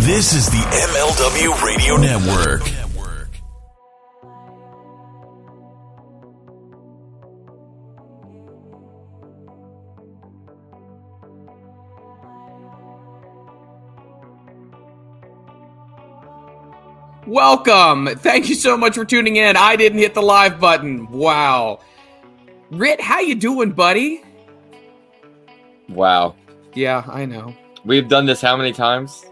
This is the MLW Radio Network. Welcome. Thank you so much for tuning in. I didn't hit the live button. Wow. Rit, how you doing, buddy? Wow. Yeah, I know. We've done this how many times?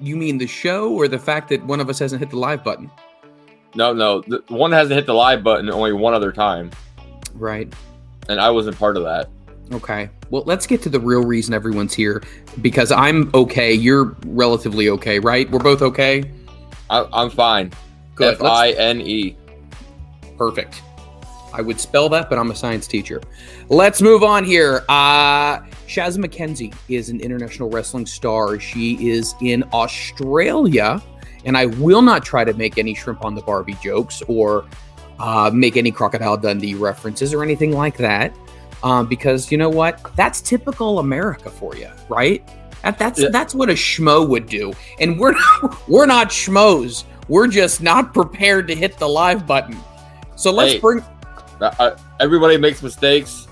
You mean the show or the fact that one of us hasn't hit the live button? No, no. The one hasn't hit the live button only one other time, Right. and I wasn't part of that. Okay. Well, let's get to the real reason everyone's here because I'm okay. You're relatively okay, right? We're both okay. I, I'm fine. Good. F I N E. Perfect. I would spell that, but I'm a science teacher. Let's move on here. Uh, Shaz McKenzie is an international wrestling star. She is in Australia, and I will not try to make any shrimp on the Barbie jokes or uh, make any Crocodile Dundee references or anything like that, um, because you know what? That's typical America for you, right? That, that's Yeah. that's what a schmo would do, and we're we're not schmoes. We're just not prepared to hit the live button. So let's Hey. bring. Everybody makes mistakes.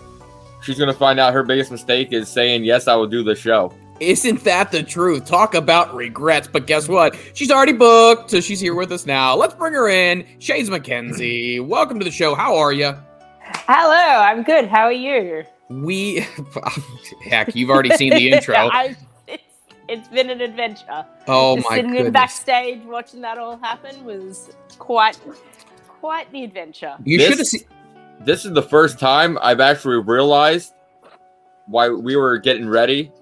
She's gonna find out her biggest mistake is saying yes, I will do the show. Isn't that the truth? Talk about regrets. But guess what? She's already booked, so she's here with us now. Let's bring her in. Shays McKenzie, welcome to the show. How are you? Hello, I'm good. How are you? We, heck, you've already seen the intro. I, it's, it's been an adventure. Oh Just my sitting in goodness! backstage watching that all happen was quite, quite the adventure. You This- should have seen. This is the first time I've actually realized why we were getting ready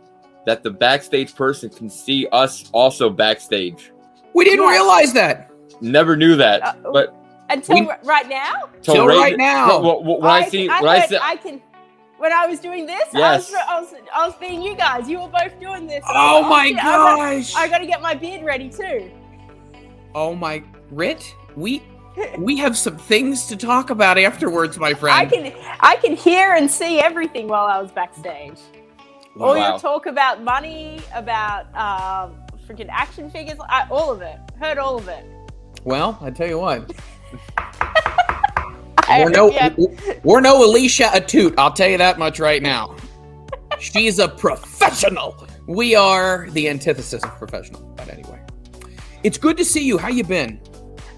that the backstage person can see us also backstage. We didn't Yeah. realize that Never knew that, Uh, but Until We- r- right now. till Ray- right now. When, when- when I, can- see, I, when I heard see, I can. When I was doing this, Yes. I, was, I was I was being you guys. You were both doing this. Oh was my shit, I got- gosh! I got to get my beard ready too. Oh my, Rit, we we have some things to talk about afterwards, my friend. I can I can hear and see everything while I was backstage. All your talk about money, about um, freaking action figures, I, all of it. Heard all of it. Well, I tell you what, we're no yeah, we're no Alicia Atout. I'll tell you that much right now. She's a professional. We are the antithesis of professional. But anyway, it's good to see you. How you been?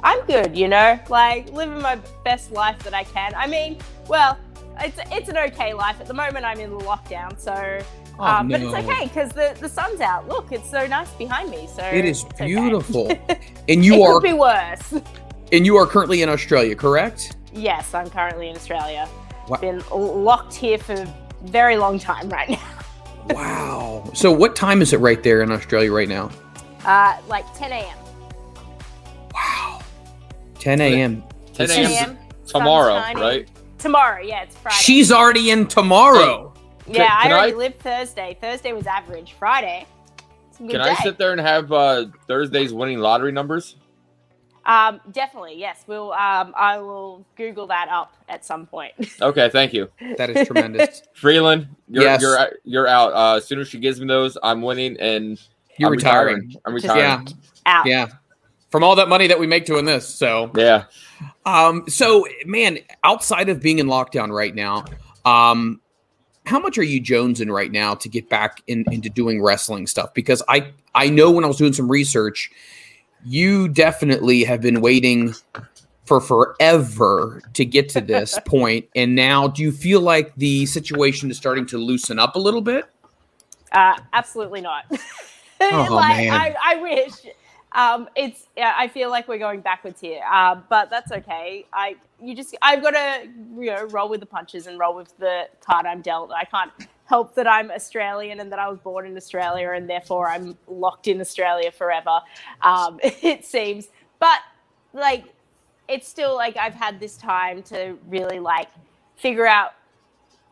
I'm good, you know, like living my best life that I can. I mean, well, it's it's an okay life at the moment. I'm in the lockdown, so. Oh, um, But it's okay because the, the sun's out. Look, it's so nice behind me. So It is it's okay. beautiful, and you are it are could be worse. and you are currently in Australia, correct? yes, I'm currently in Australia. Wow. Been locked here for a very long time right now. Wow. So, what time is it right there in Australia right now? Uh, like 10 a.m. Wow. 10 a.m. 10 10 a.m. a.m. tomorrow, right? Tomorrow, yeah, it's Friday. She's already in tomorrow. yeah, Can- can I already I- lived Thursday. Thursday was average. Friday, it's a good Can day. I sit there and have uh, Thursday's winning lottery numbers? Um, definitely, yes. We'll. Um, I will Google that up at some point. Okay, thank you. That is tremendous. Freeland, you're Yes. you're you're out. Uh, as soon as she gives me those, I'm winning and You're I'm retiring. I'm Just- retiring. Yeah. Out. Yeah. From all that money that we make doing this. So, Yeah. um, so man, outside of being in lockdown right now, um, how much are you jonesing right now to get back in, into doing wrestling stuff? Because I I know when I was doing some research, you definitely have been waiting for forever to get to this point, and now do you feel like the situation is starting to loosen up a little bit? Uh, absolutely not. Oh, like, man. I, I wish. Um, it's. Yeah, I feel like we're going backwards here, uh, but that's okay. I. You just. I've got to. You know, roll with the punches and roll with the card I'm dealt. I can't help that I'm Australian and that I was born in Australia and therefore I'm locked in Australia forever. Um, it seems, but like, it's still like I've had this time to really like figure out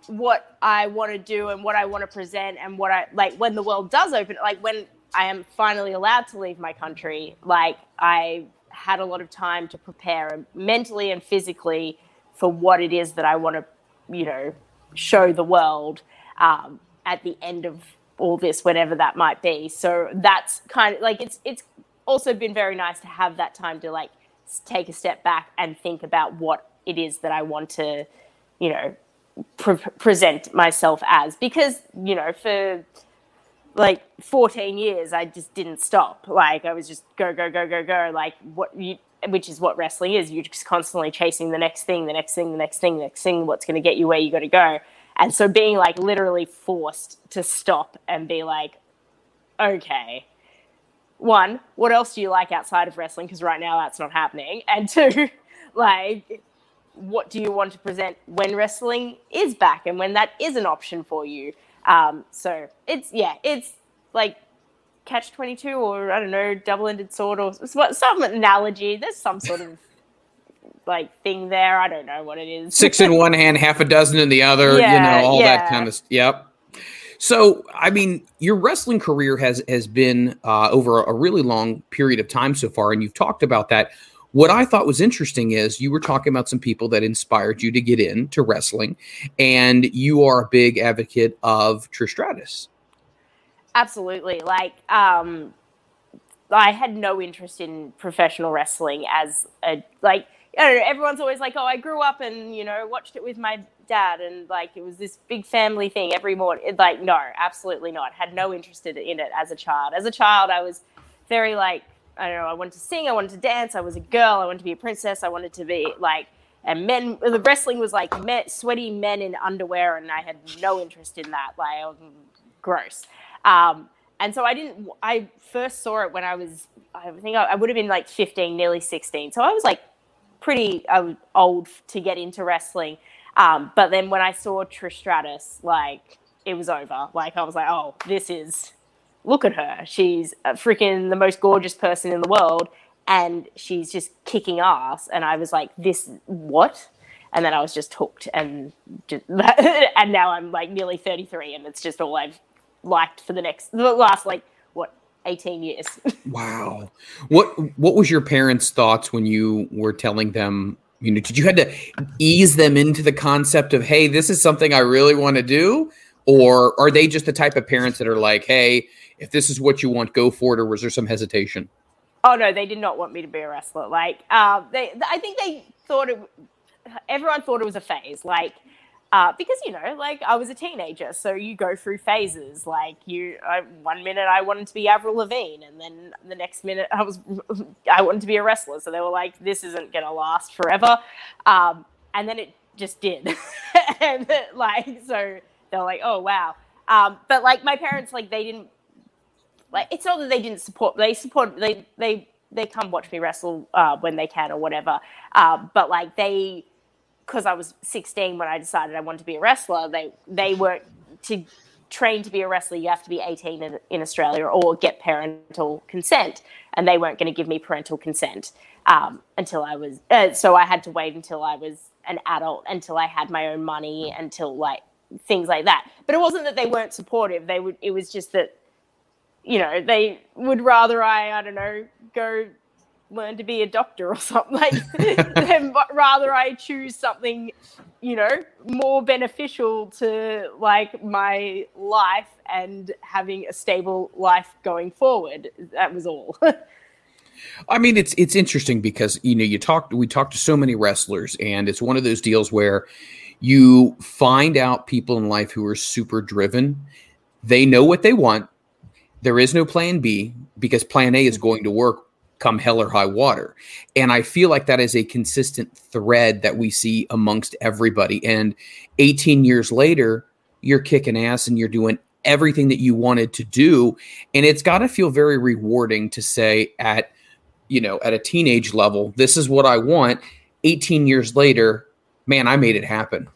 what I want to do and what I want to present and what I like when the world does open, like when I am finally allowed to leave my country, like I had a lot of time to prepare mentally and physically for what it is that I want to, you know, show the world um, at the end of all this whenever that might be. So that's kind of like it's it's also been very nice to have that time to like take a step back and think about what it is that I want to, you know, pre- present myself as because you know for like 14 years i just didn't stop. Like i was just go go go go go. Like what you which is what wrestling is. You're just constantly chasing the next thing the next thing the next thing the next thing what's going to get you where you got to go. And so being like literally forced to stop and be like okay one what else do you like outside of wrestling? Because right now that's not happening. And two like what do you want to present when wrestling is back and when that is an option for you um, so it's yeah, it's like catch twenty two or I don't know, double ended sword or some analogy. There's some sort of like thing there. I don't know what it is. Six in one hand, half a dozen in the other. Yeah, you know all yeah. that kind of. Yep. So, I mean, your wrestling career has has been uh, over a really long period of time so far, and you've talked about that. What I thought was interesting is you were talking about some people that inspired you to get into wrestling, and you are a big advocate of Trish Stratus. Absolutely. Like, um, I had no interest in professional wrestling as a like. I don't know. Everyone's always like, "Oh, I grew up and you know watched it with my dad, and like it was this big family thing every morning." Like, no, absolutely not. Had no interest in it as a child. As a child, I was very like I don't know, I wanted to sing, I wanted to dance, I was a girl, I wanted to be a princess, I wanted to be like, and men, the wrestling was like men, sweaty men in underwear, and I had no interest in that. Like, was gross. Um, and so I didn't, I first saw it when I was, I think I, I would have been like 15, nearly 16. So I was like pretty uh, old to get into wrestling. Um, but then when I saw Trish Stratus, like, it was over. Like, I was like, oh, this is look at her. She's freaking the most gorgeous person in the world and she's just kicking ass. And I was like, this, what? And then I was just hooked and just, and now I'm like nearly 33 and it's just all I've liked for the next, the last like, what, 18 years. wow. What, what was your parents' thoughts when you were telling them you know, did you had to ease them into the concept of, hey, this is something I really want to do? Or are they just the type of parents that are like, hey, if this is what you want, go for it, or was there some hesitation? Oh no, they did not want me to be a wrestler. Like, um, they, I think they thought it. Everyone thought it was a phase, like, uh, because you know, like I was a teenager, so you go through phases. Like, you, I, one minute I wanted to be Avril Lavigne, and then the next minute I was, I wanted to be a wrestler. So they were like, "This isn't gonna last forever," um, and then it just did, and like, so they were like, "Oh wow." Um, but like my parents, like they didn't like it's not that they didn't support they support they they they come watch me wrestle uh, when they can or whatever. Uh, but like they because i was 16 when i decided i wanted to be a wrestler they they were to train to be a wrestler you have to be 18 in, in australia or get parental consent and they weren't going to give me parental consent um, until i was uh, so i had to wait until i was an adult until i had my own money until like things like that. But it wasn't that they weren't supportive they would it was just that you know, they would rather I, I don't know, go learn to be a doctor or something like than rather I choose something, you know, more beneficial to like my life and having a stable life going forward. That was all. I mean, it's it's interesting because you know you talked we talked to so many wrestlers, and it's one of those deals where you find out people in life who are super driven. They know what they want there is no plan B because plan A is going to work come hell or high water. And I feel like that is a consistent thread that we see amongst everybody. And 18 years later, you're kicking ass and you're doing everything that you wanted to do. And it's got to feel very rewarding to say at, you know, at a teenage level, this is what I want. 18 years later, man, I made it happen.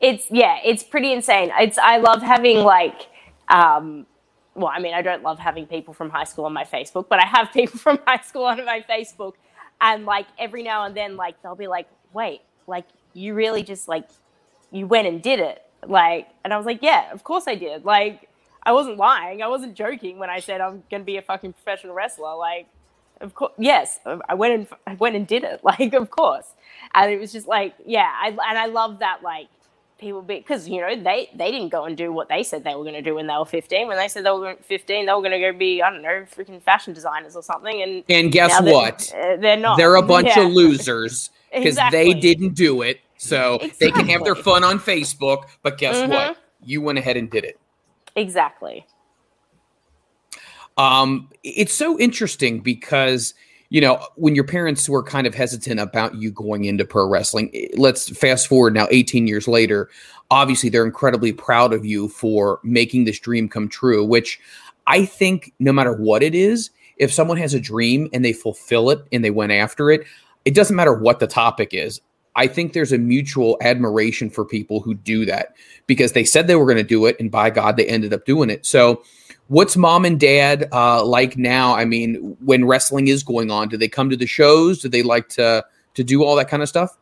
It's yeah, it's pretty insane. It's I love having like um well, I mean, I don't love having people from high school on my Facebook, but I have people from high school on my Facebook. And like every now and then, like they'll be like, wait, like you really just like, you went and did it. Like, and I was like, yeah, of course I did. Like, I wasn't lying. I wasn't joking when I said I'm going to be a fucking professional wrestler. Like, of course, yes, uh, I went and I went and did it. Like, of course. And it was just like, yeah, I, and I love that, like, people be because you know they they didn't go and do what they said they were going to do when they were 15 when they said they were 15 they were going to go be i don't know freaking fashion designers or something and And guess now they're- what? uh, they're not They're a bunch Yeah. of losers because Exactly. they didn't do it. So they can have their fun on Facebook, but guess Mhm. what? You went ahead and did it. exactly Um, it's so interesting because you know when your parents were kind of hesitant about you going into pro wrestling. eh, Let's fast forward now, 18 years later. Obviously, they're incredibly proud of you for making this dream come true. Which I think, no matter what it is, if someone has a dream and they fulfill it and they went after it, it doesn't matter what the topic is. I think there's a mutual admiration for people who do that because they said they were going to do it, and by God, they ended up doing it. So, what's mom and dad uh, like now? I mean, when wrestling is going on, do they come to the shows? Do they like to to do all that kind of stuff?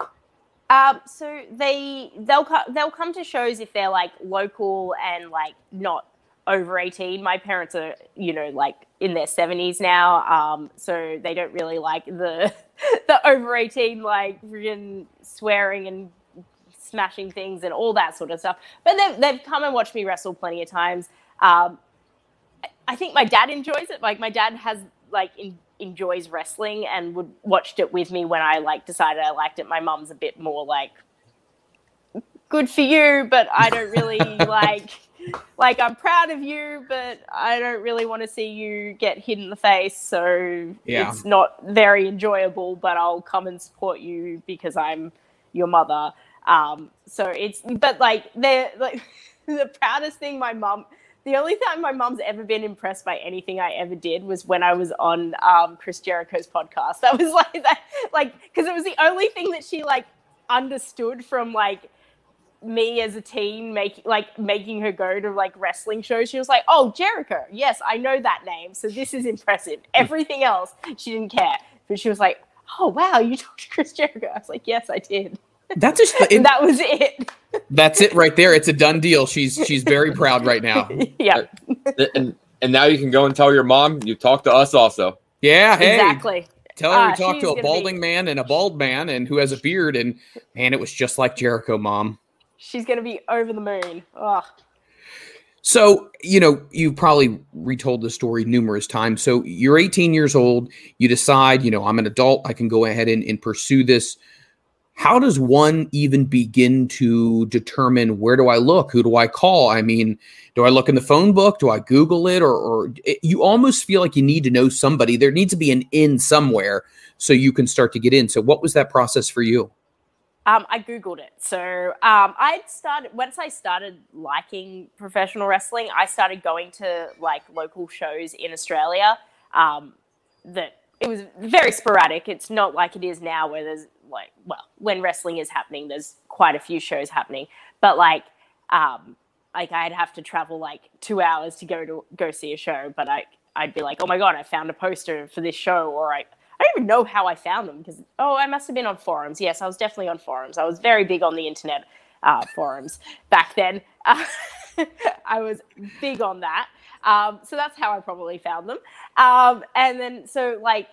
Um, so they they'll they'll come to shows if they're like local and like not over eighteen. My parents are you know like in their seventies now, um, so they don't really like the the over eighteen like friggin' swearing and smashing things and all that sort of stuff. But they've they've come and watched me wrestle plenty of times. Um, I- think my dad enjoys it. Like my dad has like in, enjoys wrestling and would watched it with me when I like decided I liked it. My mum's a bit more like good for you, but I don't really like like I'm proud of you, but I don't really want to see you get hit in the face. So Yeah. it's not very enjoyable, but I'll come and support you because I'm your mother. Um, so it's but like they're like the proudest thing my mum the only time my mum's ever been impressed by anything I ever did was when I was on um, Chris Jericho's podcast. That was like that, like because it was the only thing that she like understood from like me as a teen, making like making her go to like wrestling shows. She was like, "Oh, Jericho, yes, I know that name, so this is impressive." Everything else, she didn't care, but she was like, "Oh, wow, you talked to Chris Jericho." I was like, "Yes, I did." That's just And that was it. that's it right there. It's a done deal. She's she's very proud right now. yeah, and and now you can go and tell your mom you talked to us also. Yeah, hey, exactly. tell her Ah, we talked to a gonna be- balding man and a bald man and who has a beard, and man, it was just like Jericho, mom. She's gonna be over the moon. Oh, So, you know, you've probably retold the story numerous times. So, you're 18 years old. You decide, you know, I'm an adult. I can go ahead and, and pursue this. How does one even begin to determine where do I look? Who do I call? I mean, do I look in the phone book? Do I Google it? Or, or it, you almost feel like you need to know somebody. There needs to be an in somewhere so you can start to get in. So, what was that process for you? Um, I googled it. So um, I started once I started liking professional wrestling. I started going to like local shows in Australia. Um, that it was very sporadic. It's not like it is now, where there's like well, when wrestling is happening, there's quite a few shows happening. But like, um, like I'd have to travel like two hours to go to go see a show. But I I'd be like, oh my god, I found a poster for this show, or I I don't even know how I found them because oh, I must have been on forums. Yes, I was definitely on forums. I was very big on the internet uh, forums back then. Uh, I was big on that. Um, so that's how I probably found them. Um, and then so like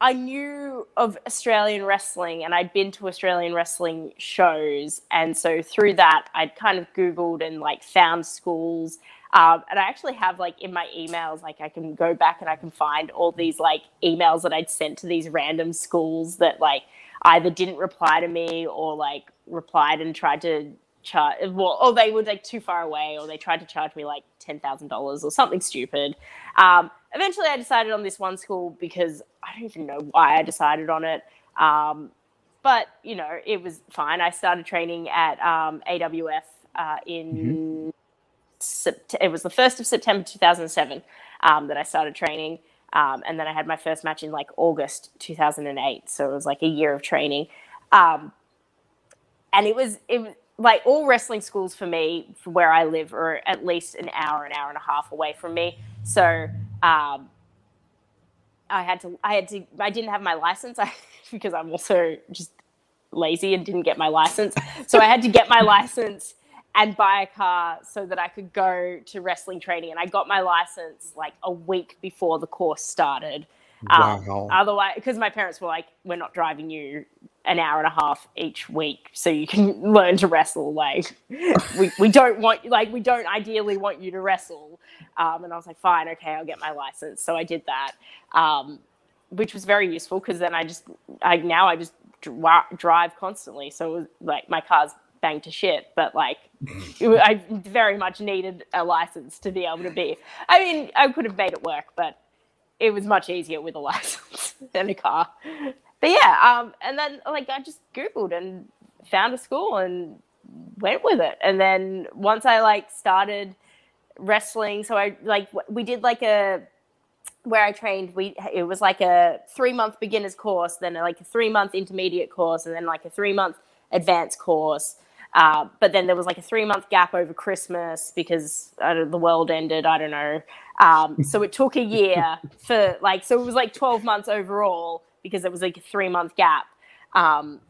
I knew of Australian wrestling and I'd been to Australian wrestling shows. And so through that, I'd kind of Googled and like found schools. Um, and I actually have like in my emails, like I can go back and I can find all these like emails that I'd sent to these random schools that like either didn't reply to me or like replied and tried to charge, well, or they were like too far away or they tried to charge me like $10,000 or something stupid. Um, eventually I decided on this one school because I don't even know why I decided on it. Um, but you know, it was fine. I started training at um, AWF uh, in Sept- it was the first of September 2007 um, that I started training, um, and then I had my first match in like August 2008. So it was like a year of training, um, and it was it was like all wrestling schools for me, for where I live, are at least an hour, an hour and a half away from me. So um, I had to, I had to, I didn't have my license I, because I'm also just lazy and didn't get my license. So I had to get my license and buy a car so that I could go to wrestling training. And I got my license like a week before the course started. Um, Wow. otherwise, because my parents were like, "We're not driving you an hour and a half each week so you can learn to wrestle like we, we don't want like we don't ideally want you to wrestle. Um, and i was like fine okay i'll get my license. So i did that um, which was very useful because then i just i now i just dri- drive constantly. So it was, like my car's banged to shit but like it i very much needed a license to be able to be i mean i could have made it work but it was much easier with a license than a car but yeah, um, and then like I just googled and found a school and went with it. And then once I like started wrestling, so I like we did like a where I trained. We it was like a three month beginners course, then like a three month intermediate course, and then like a three month advanced course. Uh, but then there was like a three month gap over Christmas because don't, the world ended. I don't know. Um, so it took a year for like, so it was like 12 months overall because it was like a three month gap. Um,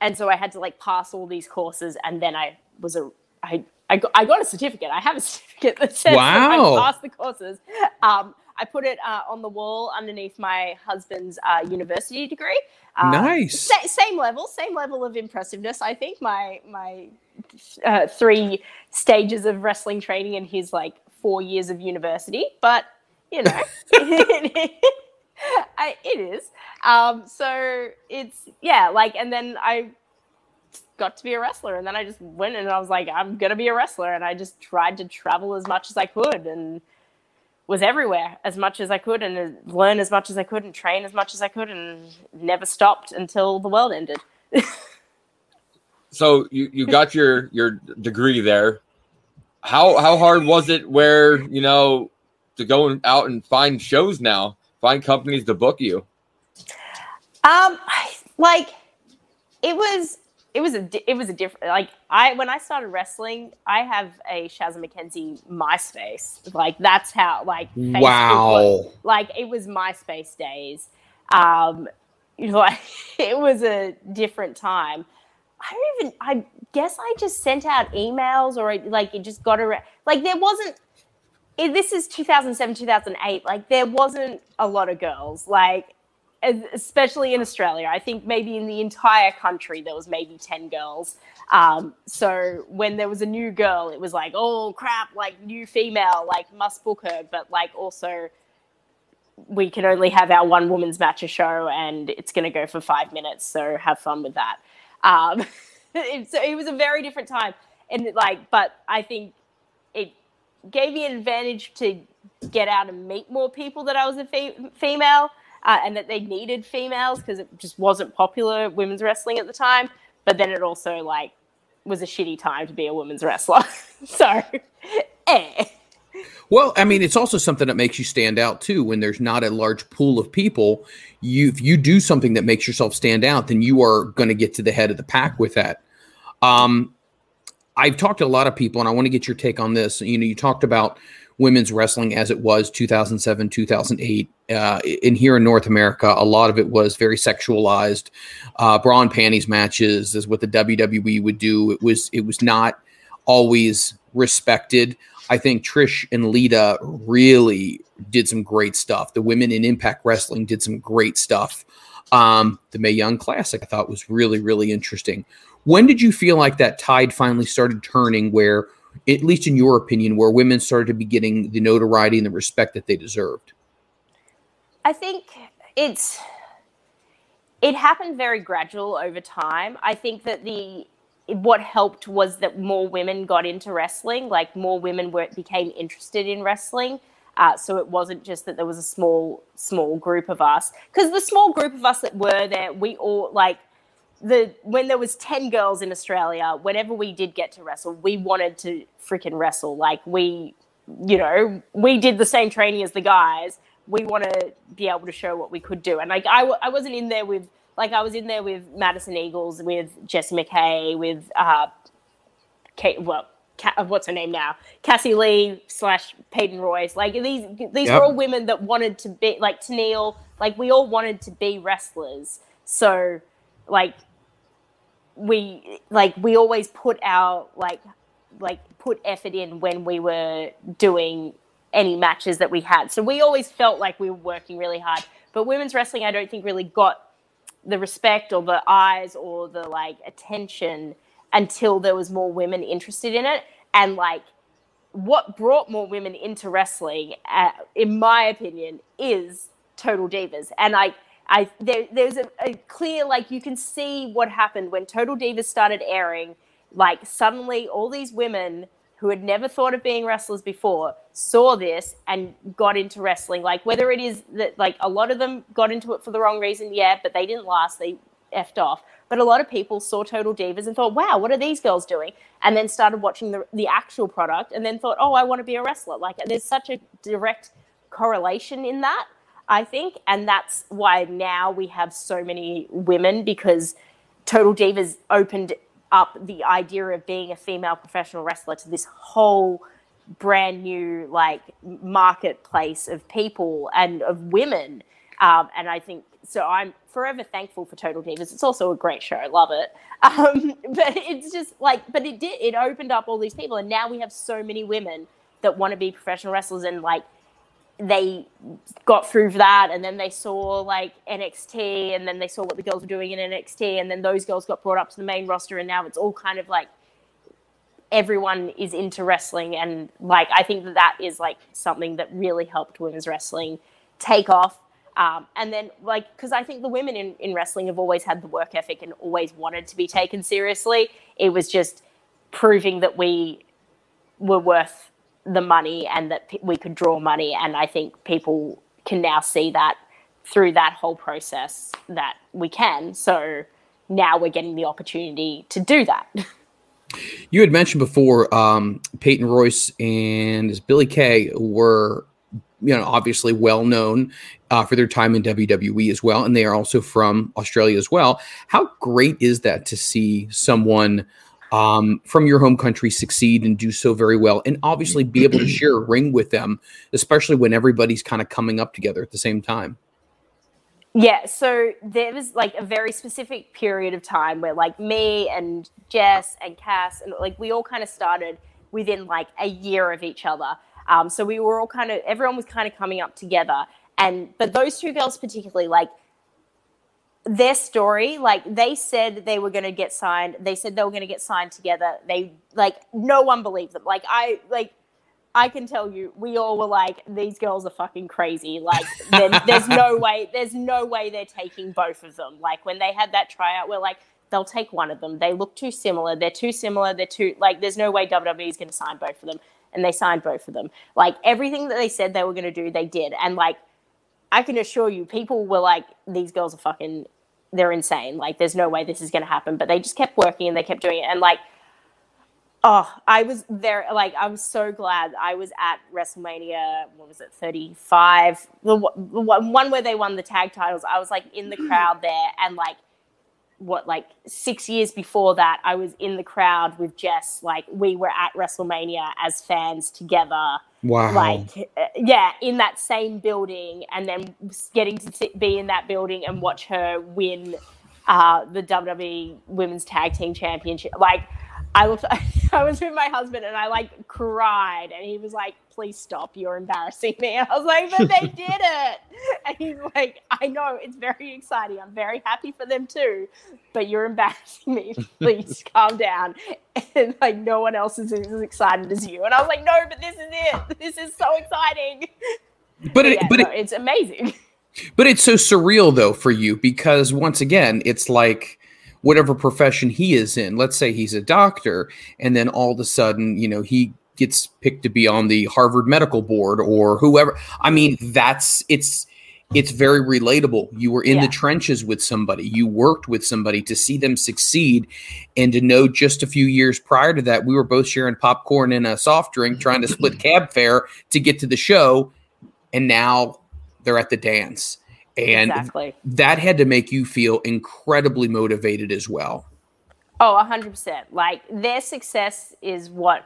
and so I had to like pass all these courses, and then I was a I I got, I got a certificate. I have a certificate that says that I passed the courses. Um, I put it uh, on the wall underneath my husband's uh, university degree. Um, Nice. sa- same level, same level of impressiveness. I think my my uh, three stages of wrestling training and his like four years of university, but you know, I, it is. Um, so it's yeah, like, and then I got to be a wrestler, and then I just went and I was like, I'm gonna be a wrestler, and I just tried to travel as much as I could and was everywhere as much as I could and uh, learn as much as I could and train as much as I could and never stopped until the world ended. So you, you got your your degree there. How how hard was it where, you know, to go out and find shows now, find companies to book you? Um, like it was, it was a, it was a different. Like I, when I started wrestling, I have a Shazza McKenzie MySpace. Like that's how, like Facebook was- Wow. like it was MySpace days. Um, you know, like it was a different time. I don't even. I guess I just sent out emails, or like it just got around. Like there wasn't. It, this is 2007, 2008. Like there wasn't a lot of girls. Like especially in Australia. I think maybe in the entire country there was maybe 10 girls. Um, so when there was a new girl, it was like, oh crap, like new female, like must book her. But like also, we can only have our one woman's match a show and it's going to go for five minutes. So have fun with that. Um, it, so it was a very different time. And like, but I think it gave me an advantage to get out and meet more people that I was a fe- female uh, and that they needed females because it just wasn't popular women's wrestling at the time. But then it also like was a shitty time to be a women's wrestler. so, eh. Well, I mean, it's also something that makes you stand out too. When there's not a large pool of people, you if you do something that makes yourself stand out, then you are going to get to the head of the pack with that. Um, I've talked to a lot of people, and I want to get your take on this. You know, you talked about women's wrestling as it was 2007, 2008. Uh, in here in North America, a lot of it was very sexualized. Uh, bra and panties matches is what the WWE would do. It was it was not always respected. I think Trish and Lita really did some great stuff. The women in Impact Wrestling did some great stuff. Um, the Mae Young Classic I thought was really, really interesting. When did you feel like that tide finally started turning where, at least in your opinion, where women started to be getting the notoriety and the respect that they deserved? I think it's it happened very gradual over time. I think that the what helped was that more women got into wrestling, like more women were became interested in wrestling. Uh, so it wasn't just that there was a small small group of us because the small group of us that were there, we all like the when there was 10 girls in Australia, whenever we did get to wrestle, we wanted to freaking wrestle. Like we, you know, we did the same training as the guys. We want to be able to show what we could do. And like I, w- I wasn't in there with like I was in there with Madison Eagles, with Jessie McKay, with uh, Kate. Well, Ca- uh, what's her name now? Cassie Lee slash Peyton Royce. Like these, these Yep. were all women that wanted to be like Tenille. Like we all wanted to be wrestlers. So, like we like we always put our like like put effort in when we were doing any matches that we had. So we always felt like we were working really hard. But women's wrestling, I don't think really got the respect or the eyes or the like attention until there was more women interested in it and like what brought more women into wrestling uh, in my opinion is total divas and i i there, there's a, a clear like you can see what happened when total divas started airing like suddenly all these women who had never thought of being wrestlers before saw this and got into wrestling like whether it is that like a lot of them got into it for the wrong reason yeah but they didn't last they effed off but a lot of people saw Total Divas and thought, wow, what are these girls doing? And then started watching the, the actual product and then thought, oh, I want to be a wrestler. Like there's such a direct correlation in that, I think. And that's why now we have so many women because Total Divas opened up the idea of being a female professional wrestler to this whole brand new like marketplace of people and of women um, and I think so. I'm forever thankful for Total Divas. It's also a great show. I love it. Um, but it's just like, but it did. It opened up all these people, and now we have so many women that want to be professional wrestlers, and like they got through that, and then they saw like NXT, and then they saw what the girls were doing in NXT, and then those girls got brought up to the main roster, and now it's all kind of like everyone is into wrestling and like i think that that is like something that really helped women's wrestling take off um, and then, like, because I think the women in, in wrestling have always had the work ethic and always wanted to be taken seriously. It was just proving that we were worth the money and that we could draw money. And I think people can now see that through that whole process that we can. So now we're getting the opportunity to do that. You had mentioned before um, Peyton Royce and Billie Kay were you know obviously well known uh, for their time in WWE as well, and they are also from Australia as well. How great is that to see someone um, from your home country succeed and do so very well, and obviously be able to share a ring with them, especially when everybody's kind of coming up together at the same time. Yeah, so there was like a very specific period of time where like me and Jess and Cass and like we all kind of started within like a year of each other. Um, so we were all kind of everyone was kind of coming up together, and but those two girls particularly like their story like they said they were going to get signed they said they were going to get signed together they like no one believed them. Like i like i can tell you we all were like these girls are fucking crazy like there's no way there's no way they're taking both of them. Like when they had that tryout we're like they'll take one of them. They look too similar. They're too similar. They're too like there's no way wwe is going to sign both of them. And they signed both of them. Like everything that they said they were going to do they did. And like I can assure you, people were like, these girls are fucking, they're insane. Like, there's no way this is going to happen. But they just kept working and they kept doing it. And like, oh, I was there. Like, I'm so glad I was at WrestleMania. What was it, 35? The, the one where they won the tag titles. I was like in the crowd there, and like what like six years before that, I was in the crowd with Jess. Like we were at WrestleMania as fans together. Wow. Like uh, yeah, in that same building, and then getting to sit, be in that building and watch her win uh, the WWE Women's Tag Team Championship. Like I looked, I was with my husband and I like cried, and he was like, "Please stop! You're embarrassing me." And I was like, "But they did it!" And he's like, "I know it's very exciting. I'm very happy for them too, but you're embarrassing me. Please calm down." And like, no one else is as excited as you. And I was like, "No, but this is it. This is so exciting." But it, yeah, but no, it, it's amazing. but it's so surreal though for you because once again, it's like whatever profession he is in. Let's say he's a doctor, and then all of a sudden, you know, he gets picked to be on the Harvard Medical Board or whoever. I mean, that's it's it's very relatable. You were in Yeah. the trenches with somebody, you worked with somebody to see them succeed, and to know just a few years prior to that, we were both sharing popcorn and a soft drink, trying to split cab fare to get to the show, and now they're at the dance. And exactly. that had to make you feel incredibly motivated as well. Oh, 100%. Like their success is what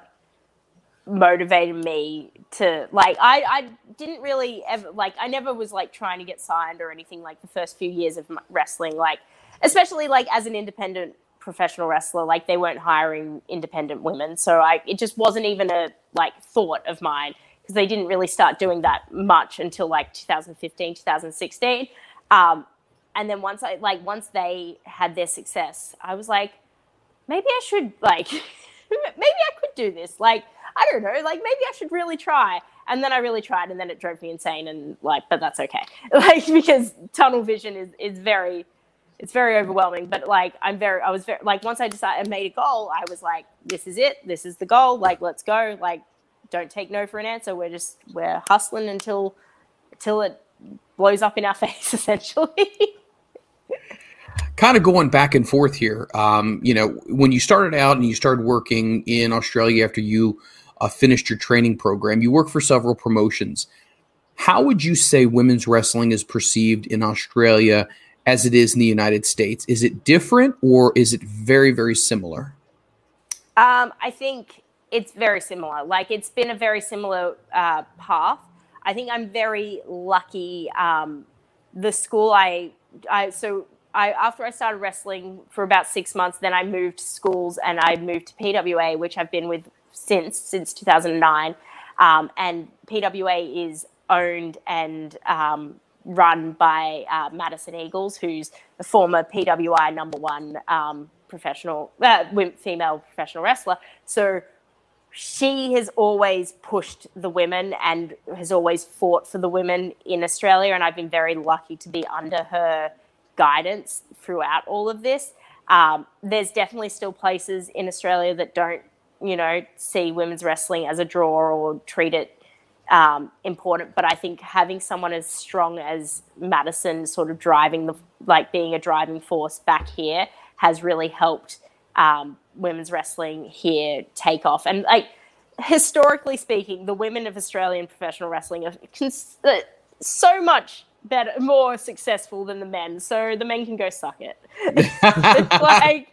motivated me to like I I didn't really ever like I never was like trying to get signed or anything like the first few years of wrestling like especially like as an independent professional wrestler like they weren't hiring independent women so I it just wasn't even a like thought of mine because they didn't really start doing that much until like 2015 2016 um and then once I like once they had their success, I was like, maybe I should like, maybe I could do this. Like I don't know, like maybe I should really try. And then I really tried, and then it drove me insane. And like, but that's okay, like because tunnel vision is is very, it's very overwhelming. But like, I'm very, I was very like once I decided I made a goal, I was like, this is it, this is the goal. Like, let's go. Like, don't take no for an answer. We're just we're hustling until until it blows up in our face, essentially. kind of going back and forth here. Um, you know, when you started out and you started working in Australia after you uh, finished your training program, you worked for several promotions. How would you say women's wrestling is perceived in Australia as it is in the United States? Is it different or is it very, very similar? Um, I think it's very similar. Like it's been a very similar uh, path. I think I'm very lucky. Um, the school I, I so I after I started wrestling for about six months, then I moved to schools and I moved to PWA, which I've been with since since 2009. Um, and PWA is owned and um, run by uh, Madison Eagles, who's a former PWI number one um, professional uh, female professional wrestler. So she has always pushed the women and has always fought for the women in Australia, and I've been very lucky to be under her guidance throughout all of this. Um, there's definitely still places in Australia that don't you know, see women's wrestling as a draw or treat it um, important. But I think having someone as strong as Madison sort of driving the, like being a driving force back here has really helped um, women's wrestling here take off. And like, historically speaking, the women of Australian professional wrestling are cons- uh, so much better, more successful than the men. So the men can go suck it. like,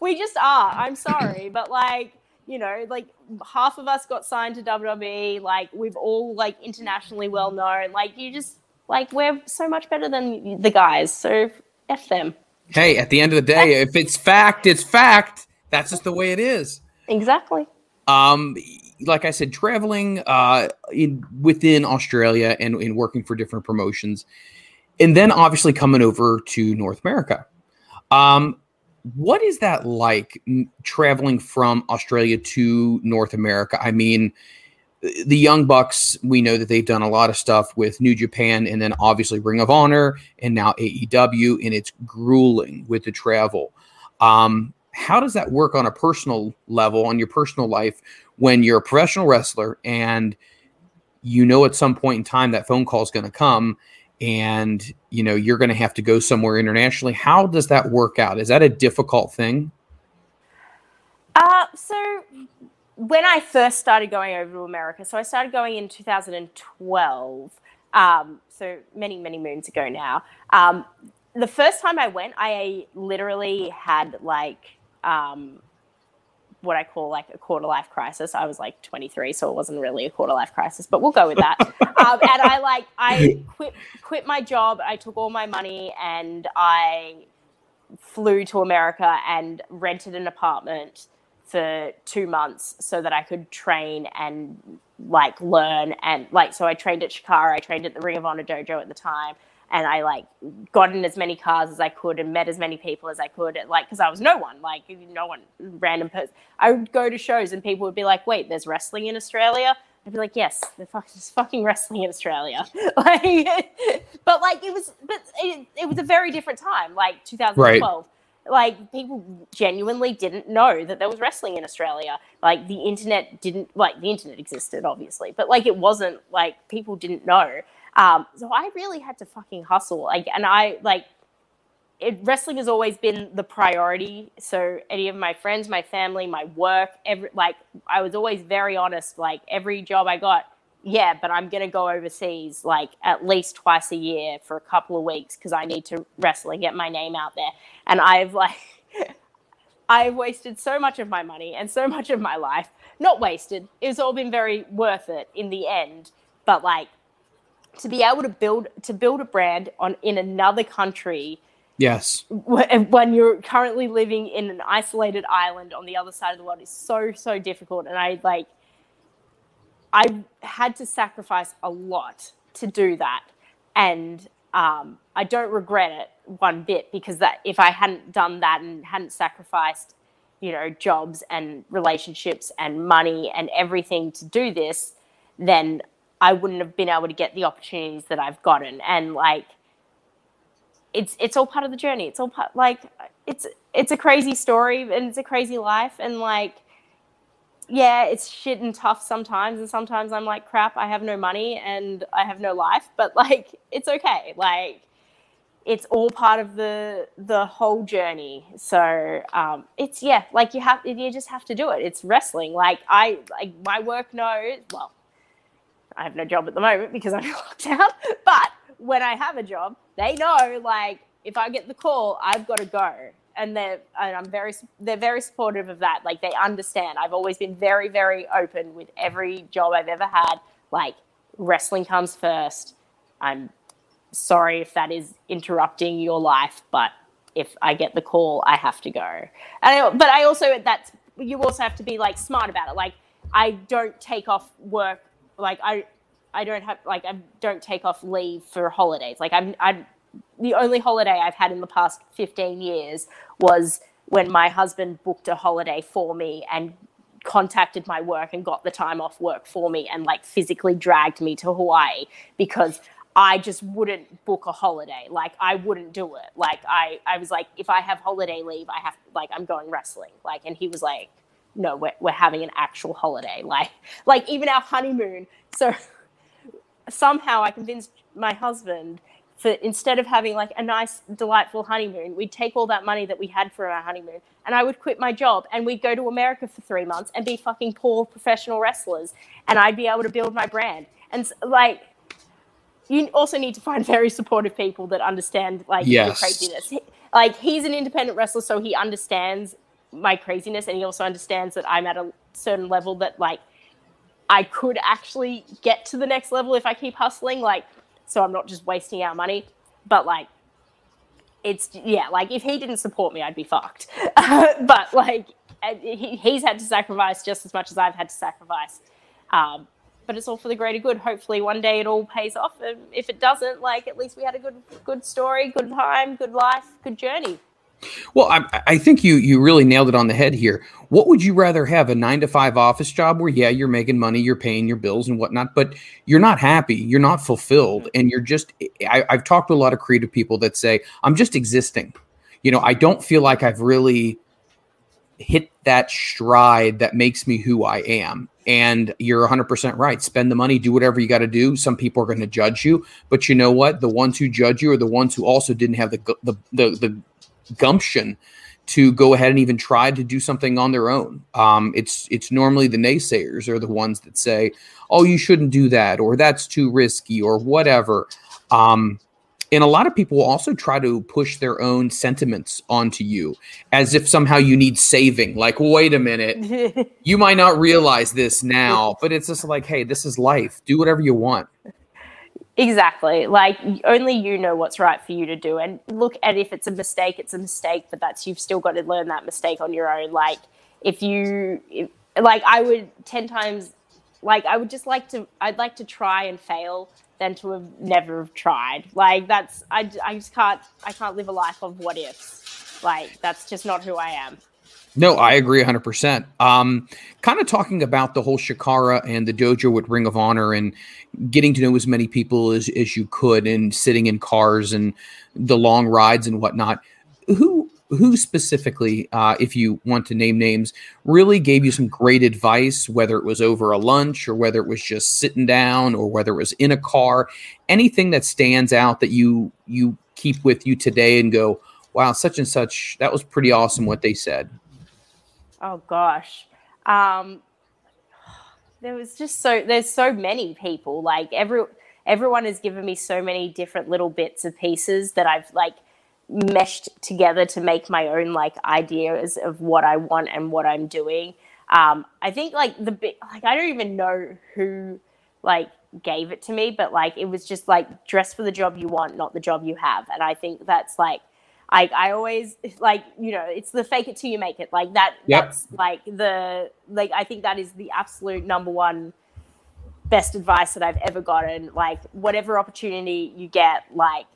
we just are. I'm sorry, but like, you know, like half of us got signed to WWE. Like we've all like internationally well known. Like you just like we're so much better than the guys. So f them. Hey, at the end of the day, if it's fact, it's fact. That's just the way it is. Exactly. Um, like I said, traveling uh in within Australia and in working for different promotions, and then obviously coming over to North America. Um, what is that like traveling from Australia to North America? I mean, the Young Bucks, we know that they've done a lot of stuff with New Japan and then obviously Ring of Honor and now AEW, and it's grueling with the travel. Um, how does that work on a personal level, on your personal life, when you're a professional wrestler and you know at some point in time that phone call is going to come and you know you're going to have to go somewhere internationally? How does that work out? Is that a difficult thing? Uh, so when i first started going over to america so i started going in 2012 um, so many many moons ago now um, the first time i went i literally had like um, what I call like a quarter life crisis. I was like 23, so it wasn't really a quarter life crisis, but we'll go with that. um, and I like I quit quit my job. I took all my money and I flew to America and rented an apartment for two months so that I could train and like learn and like so I trained at Chikara, I trained at the Ring of Honor dojo at the time and I like got in as many cars as I could and met as many people as I could, like because I was no one, like no one, random person. I would go to shows and people would be like, "Wait, there's wrestling in Australia." I'd be like, "Yes, there's fucking wrestling in Australia." like, but like it was, but it, it was a very different time, like 2012. Right. Like people genuinely didn't know that there was wrestling in Australia. Like the internet didn't, like the internet existed, obviously, but like it wasn't like people didn't know. Um, so I really had to fucking hustle. Like, and I like it, wrestling has always been the priority. So any of my friends, my family, my work, every like I was always very honest. Like every job I got, yeah, but I'm gonna go overseas like at least twice a year for a couple of weeks because I need to wrestle and get my name out there. And I've like. I've wasted so much of my money and so much of my life. Not wasted. It's all been very worth it in the end. But like to be able to build to build a brand on in another country yes when you're currently living in an isolated island on the other side of the world is so so difficult and i like i had to sacrifice a lot to do that and um, I don't regret it one bit because that if I hadn't done that and hadn't sacrificed, you know, jobs and relationships and money and everything to do this, then I wouldn't have been able to get the opportunities that I've gotten. And like, it's it's all part of the journey. It's all part like it's it's a crazy story and it's a crazy life and like yeah, it's shit and tough sometimes, and sometimes I'm like, crap, I have no money and I have no life, but like, it's okay. Like, it's all part of the the whole journey. So um, it's yeah, like you have you just have to do it. It's wrestling. Like I like my work knows. Well, I have no job at the moment because I'm locked out. But when I have a job, they know like if I get the call, I've got to go and they're and I'm very they're very supportive of that. Like they understand. I've always been very very open with every job I've ever had. Like wrestling comes first. I'm sorry if that is interrupting your life, but if I get the call, I have to go. And I, but I also that's you also have to be like smart about it. Like I don't take off work. Like I I don't have like I don't take off leave for holidays. Like I'm I'm the only holiday I've had in the past 15 years was when my husband booked a holiday for me and contacted my work and got the time off work for me and like physically dragged me to Hawaii because I just wouldn't book a holiday. Like I wouldn't do it. Like I, I was like, if I have holiday leave, I have like I'm going wrestling. Like, and he was like, no, we're we're having an actual holiday. Like, like even our honeymoon. So somehow I convinced my husband for instead of having like a nice delightful honeymoon we'd take all that money that we had for our honeymoon and i would quit my job and we'd go to america for three months and be fucking poor professional wrestlers and i'd be able to build my brand. And like you also need to find very supportive people that understand like yes. craziness. Like he's an independent wrestler so he understands my craziness and he also understands that i'm at a certain level that like i could actually get to the next level if i keep hustling. Like so I'm not just wasting our money. But like, it's yeah, like if he didn't support me, I'd be fucked. but like, he, he's had to sacrifice just as much as I've had to sacrifice. Um, but it's all for the greater good. Hopefully, one day it all pays off. And if it doesn't, like at least we had a good, good story, good time, good life, good journey. Well, I, I, think you you really nailed it on the head here. What would you rather have a nine to five office job where yeah you're making money, you're paying your bills and whatnot, but you're not happy, you're not fulfilled, and you're just. I, I've talked to a lot of creative people that say I'm just existing. You know, I don't feel like I've really hit that stride that makes me who I am. And you're 100% right. Spend the money, do whatever you got to do. Some people are going to judge you, but you know what? The ones who judge you are the ones who also didn't have the the the, the gumption to go ahead and even try to do something on their own. Um, it's it's normally the naysayers are the ones that say, "Oh, you shouldn't do that," or "That's too risky," or whatever. Um, and a lot of people also try to push their own sentiments onto you as if somehow you need saving. Like, wait a minute, you might not realize this now, but it's just like, hey, this is life. Do whatever you want. Exactly. Like only you know what's right for you to do. And look at if it's a mistake, it's a mistake, but that's you've still got to learn that mistake on your own. Like if you if, like I would 10 times like I would just like to I'd like to try and fail than to have never tried. Like that's I I just can't I can't live a life of what ifs. Like that's just not who I am. No, I agree 100%. Um, kind of talking about the whole Chikara and the dojo with Ring of Honor and getting to know as many people as, as you could and sitting in cars and the long rides and whatnot. Who who specifically, uh, if you want to name names, really gave you some great advice, whether it was over a lunch or whether it was just sitting down or whether it was in a car, anything that stands out that you you keep with you today and go, wow, such and such, that was pretty awesome what they said. Oh gosh. Um, there was just so there's so many people like every everyone has given me so many different little bits of pieces that I've like meshed together to make my own like ideas of what I want and what I'm doing. Um, I think like the bit like I don't even know who like gave it to me, but like it was just like dress for the job you want, not the job you have. And I think that's like I, I always like you know it's the fake it till you make it like that yep. that's like the like I think that is the absolute number one best advice that I've ever gotten like whatever opportunity you get like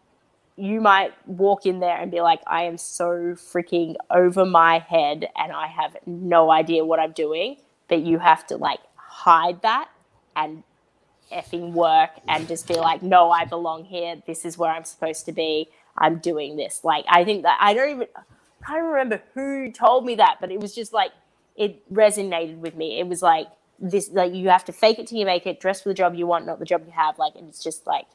you might walk in there and be like, I am so freaking over my head and I have no idea what I'm doing. But you have to like hide that and effing work and just be like, no, I belong here. This is where I'm supposed to be. I'm doing this. Like, I think that I don't even, I can't remember who told me that, but it was just like, it resonated with me. It was like, this, like, you have to fake it till you make it, dress for the job you want, not the job you have. Like, and it's just like,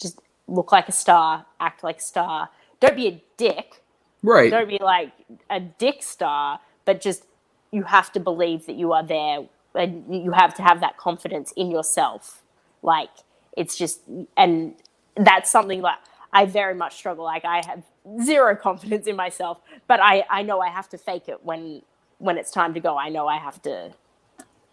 just look like a star, act like a star. Don't be a dick. Right. Don't be like a dick star, but just you have to believe that you are there and you have to have that confidence in yourself. Like it's just and that's something that I very much struggle. Like I have zero confidence in myself, but I I know I have to fake it when when it's time to go. I know I have to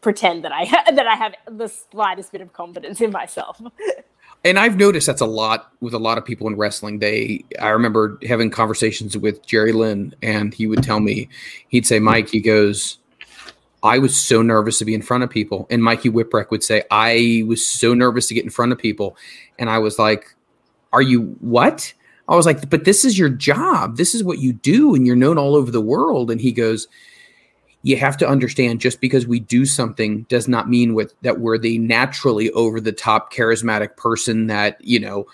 pretend that I that I have the slightest bit of confidence in myself. and I've noticed that's a lot with a lot of people in wrestling. They, I remember having conversations with Jerry Lynn, and he would tell me, he'd say, Mike, he goes, I was so nervous to be in front of people. And Mikey Whipwreck would say, I was so nervous to get in front of people. And I was like, Are you what? I was like, But this is your job. This is what you do. And you're known all over the world. And he goes, you have to understand just because we do something does not mean with that we're the naturally over the top charismatic person that you know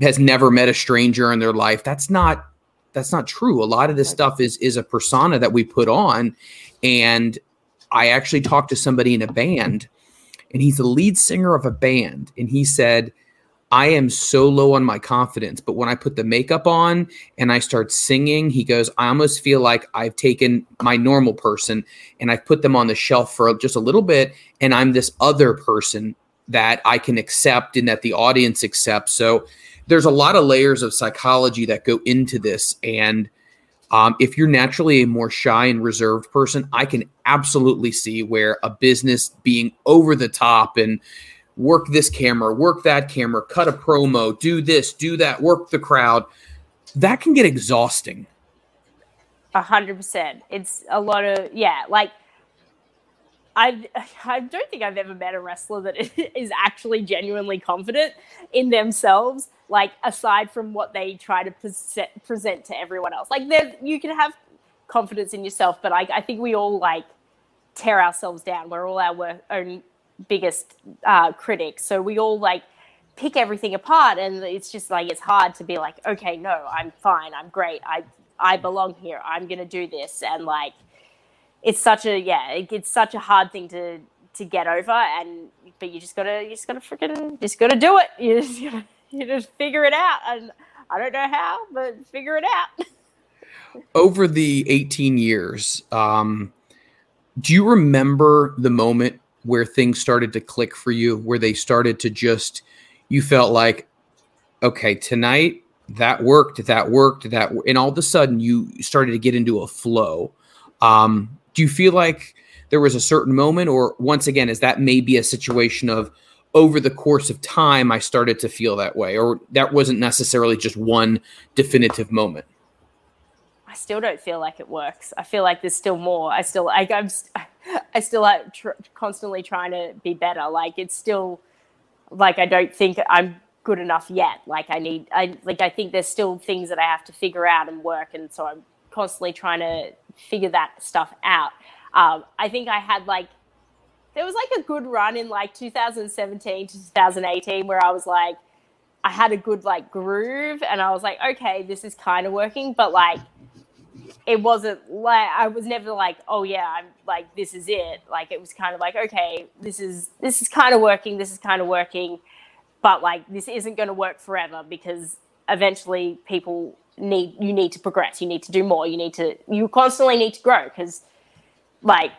has never met a stranger in their life that's not that's not true a lot of this stuff is is a persona that we put on and i actually talked to somebody in a band and he's the lead singer of a band and he said I am so low on my confidence, but when I put the makeup on and I start singing, he goes, I almost feel like I've taken my normal person and I've put them on the shelf for just a little bit, and I'm this other person that I can accept and that the audience accepts. So there's a lot of layers of psychology that go into this. And um, if you're naturally a more shy and reserved person, I can absolutely see where a business being over the top and work this camera, work that camera, cut a promo, do this, do that, work the crowd. That can get exhausting. A hundred percent. It's a lot of yeah, like I I don't think I've ever met a wrestler that is actually genuinely confident in themselves. Like aside from what they try to present present to everyone else, like there you can have confidence in yourself, but I, I think we all like tear ourselves down. We're all our own biggest uh, critics. So we all like pick everything apart, and it's just like it's hard to be like, okay, no, I'm fine, I'm great, I I belong here, I'm gonna do this, and like it's such a yeah, it, it's such a hard thing to to get over, and but you just gotta you just gotta freaking just gotta do it. You just gotta, you just figure it out, and I don't know how, but figure it out. Over the 18 years, um, do you remember the moment where things started to click for you, where they started to just, you felt like, okay, tonight that worked, that worked, that, and all of a sudden you started to get into a flow. Um, do you feel like there was a certain moment, or once again, is that maybe a situation of over the course of time, I started to feel that way, or that wasn't necessarily just one definitive moment? I still don't feel like it works. I feel like there's still more. I still like I'm I still like tr- constantly trying to be better. Like it's still like I don't think I'm good enough yet. Like I need I like I think there's still things that I have to figure out and work and so I'm constantly trying to figure that stuff out. Um, I think I had like there was like a good run in like 2017 to 2018 where I was like I had a good like groove and I was like okay this is kind of working but like it wasn't like I was never like, oh yeah, I'm like this is it. Like it was kind of like, okay, this is this is kind of working, this is kind of working, but like this isn't going to work forever because eventually people need you need to progress, you need to do more, you need to you constantly need to grow because like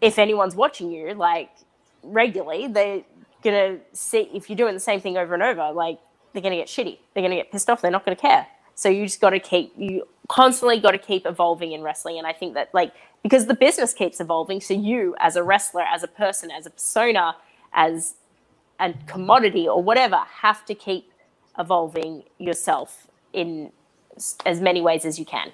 if anyone's watching you like regularly, they're gonna see if you're doing the same thing over and over, like they're gonna get shitty, they're gonna get pissed off, they're not gonna care. So you just got to keep you constantly got to keep evolving in wrestling, and I think that like because the business keeps evolving, so you as a wrestler, as a person, as a persona, as a commodity or whatever, have to keep evolving yourself in as many ways as you can.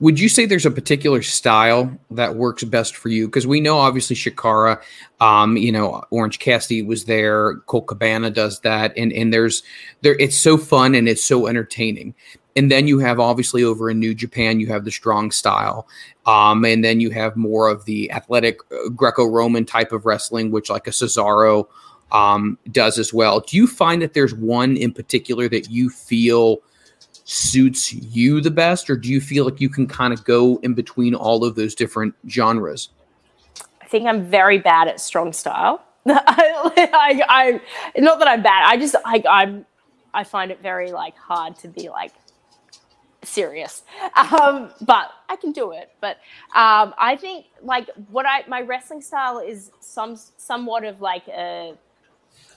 would you say there's a particular style that works best for you? Because we know obviously Chikara, um, you know, Orange Cassidy was there, Colt Cabana does that, and and there's there it's so fun and it's so entertaining. And then you have obviously over in New Japan, you have the strong style, um, and then you have more of the athletic uh, Greco-Roman type of wrestling, which like a Cesaro um, does as well. Do you find that there's one in particular that you feel suits you the best, or do you feel like you can kind of go in between all of those different genres? I think I'm very bad at strong style. I, I, not that I'm bad. I just I, I'm I find it very like hard to be like serious. Um, but I can do it. But um, I think like what I my wrestling style is some somewhat of like a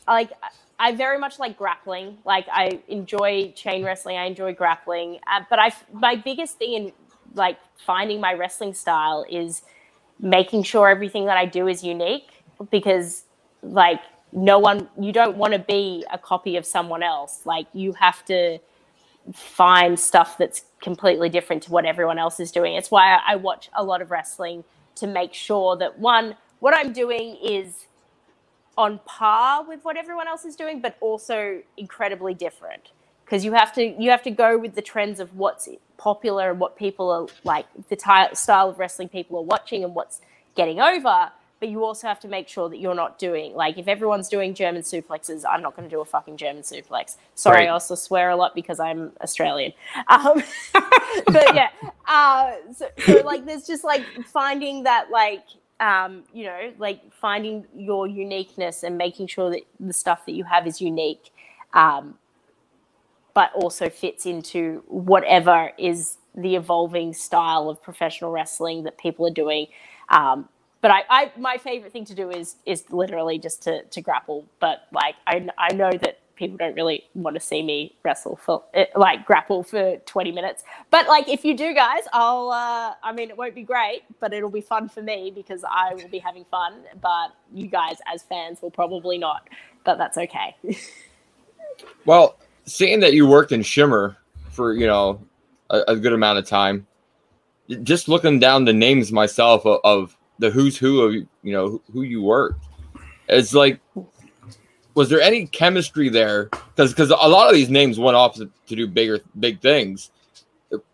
like I very much like grappling. Like I enjoy chain wrestling. I enjoy grappling. Uh, but I my biggest thing in like finding my wrestling style is making sure everything that I do is unique because like no one you don't want to be a copy of someone else. Like you have to find stuff that's completely different to what everyone else is doing. It's why I watch a lot of wrestling to make sure that one what I'm doing is on par with what everyone else is doing, but also incredibly different. Because you have to you have to go with the trends of what's popular and what people are like, the ty- style of wrestling people are watching and what's getting over. But you also have to make sure that you're not doing like if everyone's doing German suplexes, I'm not going to do a fucking German suplex. Sorry, right. I also swear a lot because I'm Australian. Um, but yeah, uh, so, so like there's just like finding that like um, you know, like finding your uniqueness and making sure that the stuff that you have is unique, um, but also fits into whatever is the evolving style of professional wrestling that people are doing. Um, but I, I, my favorite thing to do is is literally just to to grapple. But like I, I know that people don't really want to see me wrestle for eh, like grapple for 20 minutes. But like if you do guys i'll uh i mean it won't be great but it'll be fun for me because i will be having fun. But you guys as fans will probably not. But that's okay. Well seeing that you worked in shimmer for you know a, a good amount of time just looking down the names myself of, of the who's who of you know who you worked it's like was there any chemistry there? Because because a lot of these names went off to, to do bigger big things.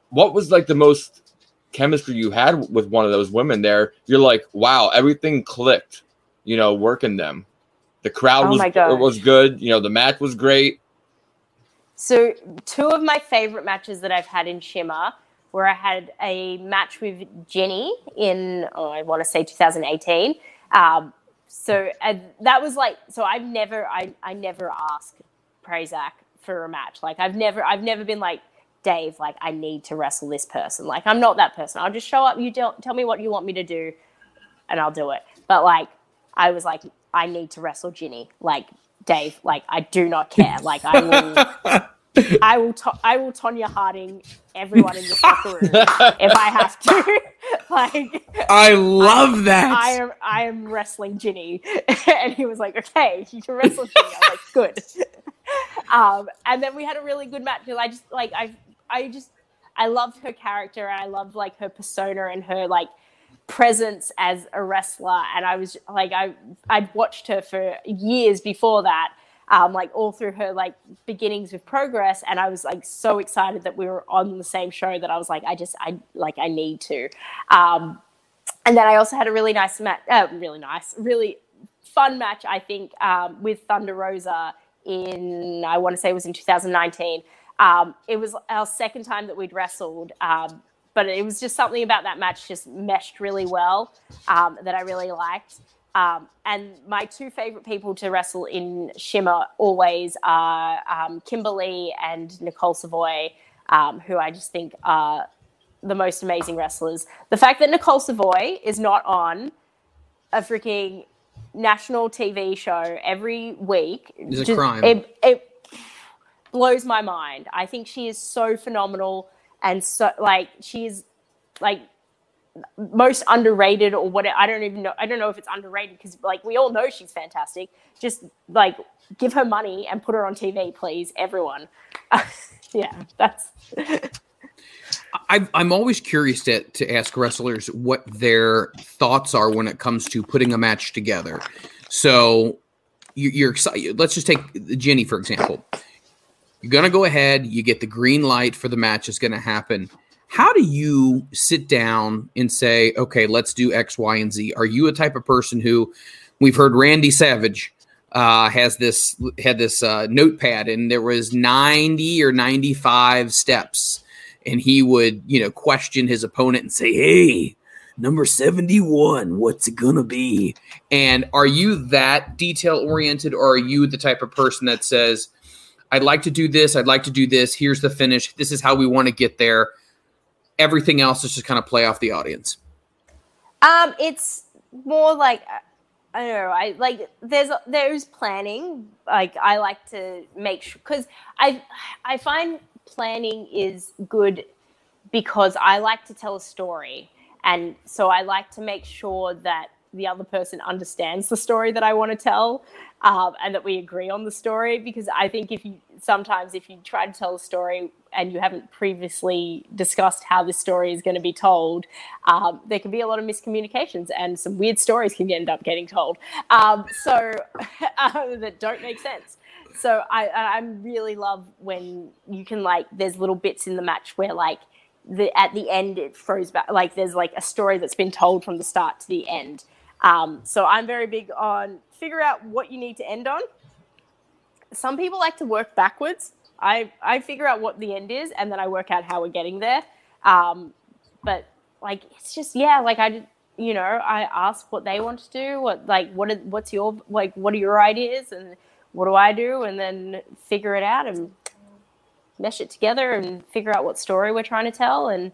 What was like the most chemistry you had with one of those women there? You're like, wow, everything clicked. You know, working them. The crowd oh was was good. You know, the match was great. So two of my favorite matches that I've had in Shimmer, where I had a match with Jinny in oh, I want to say 2018. Um, so that was like so I've never I I never ask Prazak for a match. Like I've never I've never been like Dave like I need to wrestle this person. Like I'm not that person. I'll just show up. You tell tell me what you want me to do, and I'll do it. But like I was like I need to wrestle Jinny. Like Dave. Like I do not care. Like I will. I will. To- I will Tonya Harding everyone in the locker room if I have to. like, I love I, that. I am. I am wrestling Jinny, and he was like, "Okay, you can wrestle Jinny." I was like, "Good." um, and then we had a really good match because I just like I. I just I loved her character and I loved like her persona and her like presence as a wrestler and I was like I I'd watched her for years before that um, like all through her like beginnings with progress and i was like so excited that we were on the same show that i was like i just i like i need to. Um, and then i also had a really nice match uh, really nice really fun match i think um, with thunder rosa in i want to say it was in 2019 um, it was our second time that we'd wrestled um, but it was just something about that match just meshed really well um, that i really liked um, and my two favorite people to wrestle in Shimmer always are um, Kimber Lee and Nicole Savoy, um, who I just think are the most amazing wrestlers. The fact that Nicole Savoy is not on a freaking national TV show every week is a just, crime. It, it blows my mind. I think she is so phenomenal and so like she's like most underrated or what I don't even know. I don't know if it's underrated because like we all know she's fantastic. Just like give her money and put her on TV, please, everyone. yeah, that's. I, I'm always curious to, to ask wrestlers what their thoughts are when it comes to putting a match together. So you, you're excited. Let's just take Jinny for example. You're gonna go ahead. You get the green light for the match is going to happen. How do you sit down and say, okay, let's do X, Y, and Z? Are you a type of person who we've heard Randy Savage uh, has this had this uh, notepad and there was 90 or 95 steps and he would you know question his opponent and say hey number 71 what's it gonna be and are you that detail oriented or are you the type of person that says i'd like to do this i'd like to do this here's the finish this is how we want to get there everything else is just kind of play off the audience um it's more like I don't know. I like there's there's planning. Like I like to make sure because I I find planning is good because I like to tell a story, and so I like to make sure that the other person understands the story that I want to tell, um, and that we agree on the story. Because I think if you sometimes if you try to tell a story and you haven't previously discussed how this story is going to be told, um, there can be a lot of miscommunications and some weird stories can end up getting told. Um, so uh, that don't make sense. So I I really love when you can like there's little bits in the match where like the at the end it throws back like there's like a story that's been told from the start to the end. Um, so I'm very big on figure out what you need to end on. Some people like to work backwards. I I figure out what the end is, and then I work out how we're getting there. Um, but like it's just yeah, like I you know I ask what they want to do, what like what are, what's your like what are your ideas, and what do I do, and then figure it out and mesh it together and figure out what story we're trying to tell and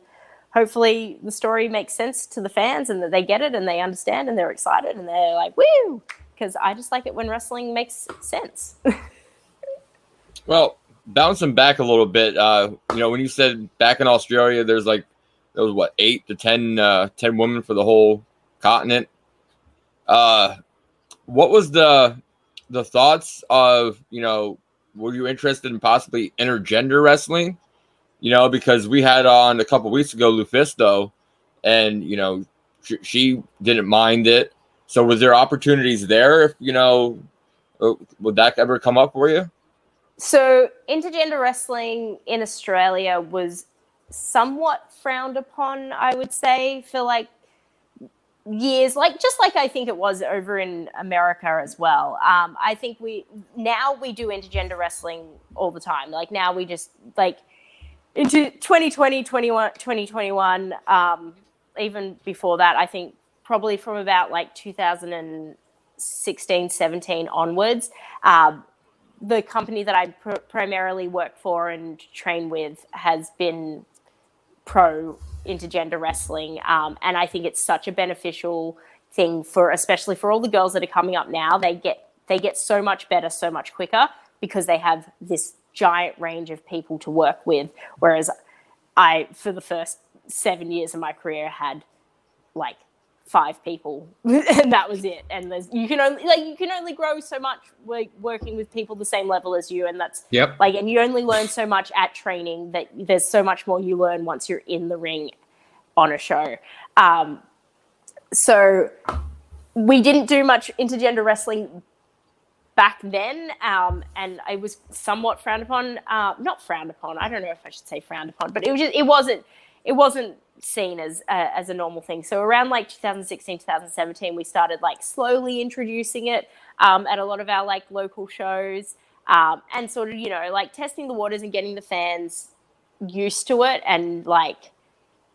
hopefully the story makes sense to the fans and that they get it and they understand and they're excited and they're like woo because i just like it when wrestling makes sense well bouncing back a little bit, uh, you know, when you said back in Australia, there's like there was what eight to 10, uh, 10 women for the whole continent. Uh, what was the the thoughts of you know? Were you interested in possibly intergender wrestling? You know, because we had on a couple weeks ago Lufisto, and you know she, she didn't mind it. So was there opportunities there? If you know, uh, would that ever come up for you? So, intergender wrestling in Australia was somewhat frowned upon, I would say, for like years, like just like I think it was over in America as well. Um, I think we now we do intergender wrestling all the time. Like now we just like into 2020, 21, 2021, um, even before that, I think probably from about like 2016, 17 onwards, um, the company that I pr- primarily work for and train with has been pro intergender wrestling, um, and I think it's such a beneficial thing for, especially for all the girls that are coming up now. They get they get so much better, so much quicker because they have this giant range of people to work with. Whereas I, for the first seven years of my career, had like five people and that was it. And there's you can only like you can only grow so much like working with people the same level as you and that's yep. like and you only learn so much at training that there's so much more you learn once you're in the ring on a show. Um so we didn't do much intergender wrestling back then um and it was somewhat frowned upon uh not frowned upon i don't know if i should say frowned upon but it was just it wasn't it wasn't seen as uh, as a normal thing. So around like 2016, 2017, we started like slowly introducing it um, at a lot of our like local shows, um, and sort of you know like testing the waters and getting the fans used to it and like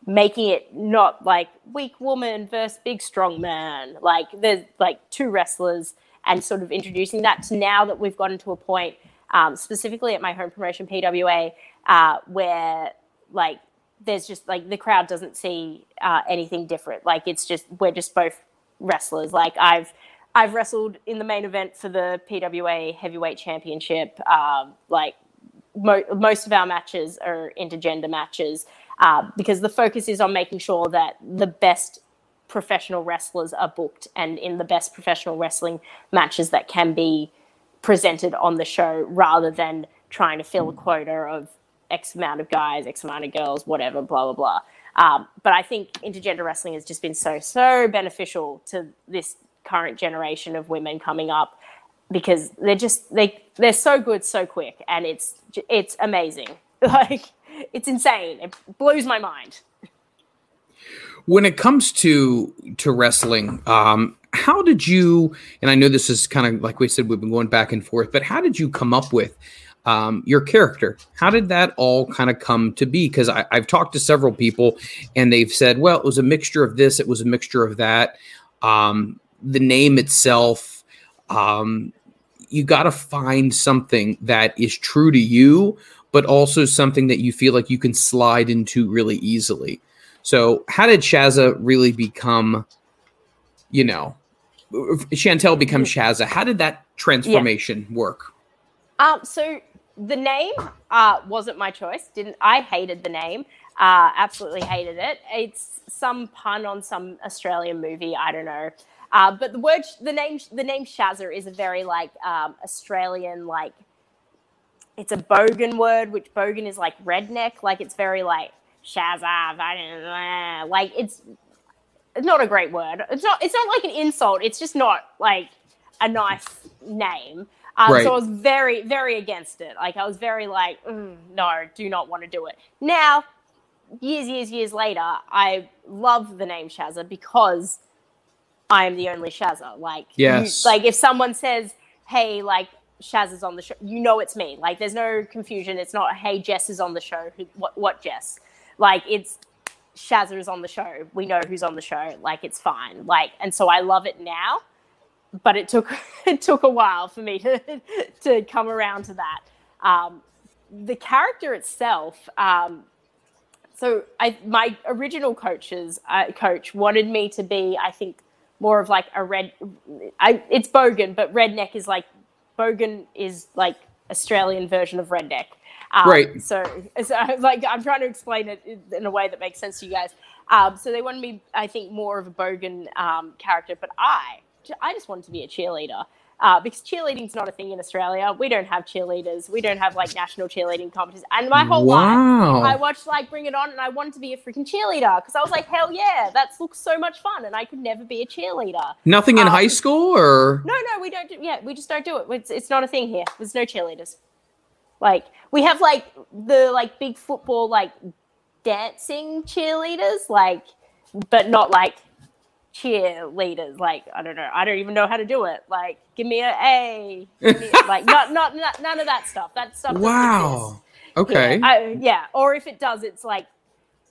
making it not like weak woman versus big strong man. Like there's like two wrestlers and sort of introducing that to now that we've gotten to a point, um, specifically at my home promotion PWA, uh, where like there's just like the crowd doesn't see uh, anything different. Like it's just we're just both wrestlers. Like I've I've wrestled in the main event for the PWA Heavyweight Championship. Um, like mo- most of our matches are intergender matches uh, because the focus is on making sure that the best professional wrestlers are booked and in the best professional wrestling matches that can be presented on the show rather than trying to fill a quota of X amount of guys, X amount of girls, whatever, blah blah blah. Um, but I think intergender wrestling has just been so so beneficial to this current generation of women coming up because they're just they they're so good so quick and it's it's amazing. Like it's insane. It blows my mind. When it comes to to wrestling um how did you and i know this is kind of like we said we've been going back and forth but how did you come up with um, your character. How did that all kind of come to be? Because i've talked to several people and they've said well it was a mixture of this it was a mixture of that. Um, the name itself um, you got to find something that is true to you but also something that you feel like you can slide into really easily. So how did shazza really become you know chantel become shazza? How did that transformation yeah. work? Um so the name uh wasn't my choice didn't i hated the name uh absolutely hated it it's some pun on some australian movie i don't know uh, but the word, the name, the name Shazza is a very like um, Australian like. It's a bogan word, which bogan is like redneck. Like it's very like Shazza, like it's it's not a great word. It's not. It's not like an insult. It's just not like a nice name. Um, right. So I was very, very against it. Like I was very like, mm, no, do not want to do it. Now, years, years, years later, I love the name Shazza because I am the only Shazza. Like, yes. You, like if someone says, "Hey, like Shaz is on the show," you know it's me. Like, there's no confusion. It's not, "Hey, Jess is on the show." Who, what, what Jess? Like, it's Shazza is on the show. We know who's on the show. Like, it's fine. Like, and so I love it now. But it took it took a while for me to to come around to that. Um, the character itself. Um, so I my original coaches uh, coach wanted me to be, I think more of like a red. I it's bogan, but redneck is like bogan is like Australian version of redneck. Um, right. So, so like I'm trying to explain it in a way that makes sense to you guys. Um, so they wanted me, I think, more of a bogan um, character, but I, I just wanted to be a cheerleader uh, because cheerleading's not a thing in Australia. We don't have cheerleaders. We don't have like national cheerleading competitions. And my whole wow. life, I watched like Bring It On, and I wanted to be a freaking cheerleader because I was like, hell yeah, that looks so much fun, and I could never be a cheerleader. Nothing in um, high school, or no, no, we don't. Do, yeah, we just don't do it. It's, it's not a thing here. There's no cheerleaders. Like we have like the like big football like dancing cheerleaders, like, but not like cheerleaders. Like, I don't know. I don't even know how to do it. Like, give me a A. Me, like, not, not, not, none of that stuff. That stuff. Wow. Okay. Yeah. I, yeah. Or if it does, it's like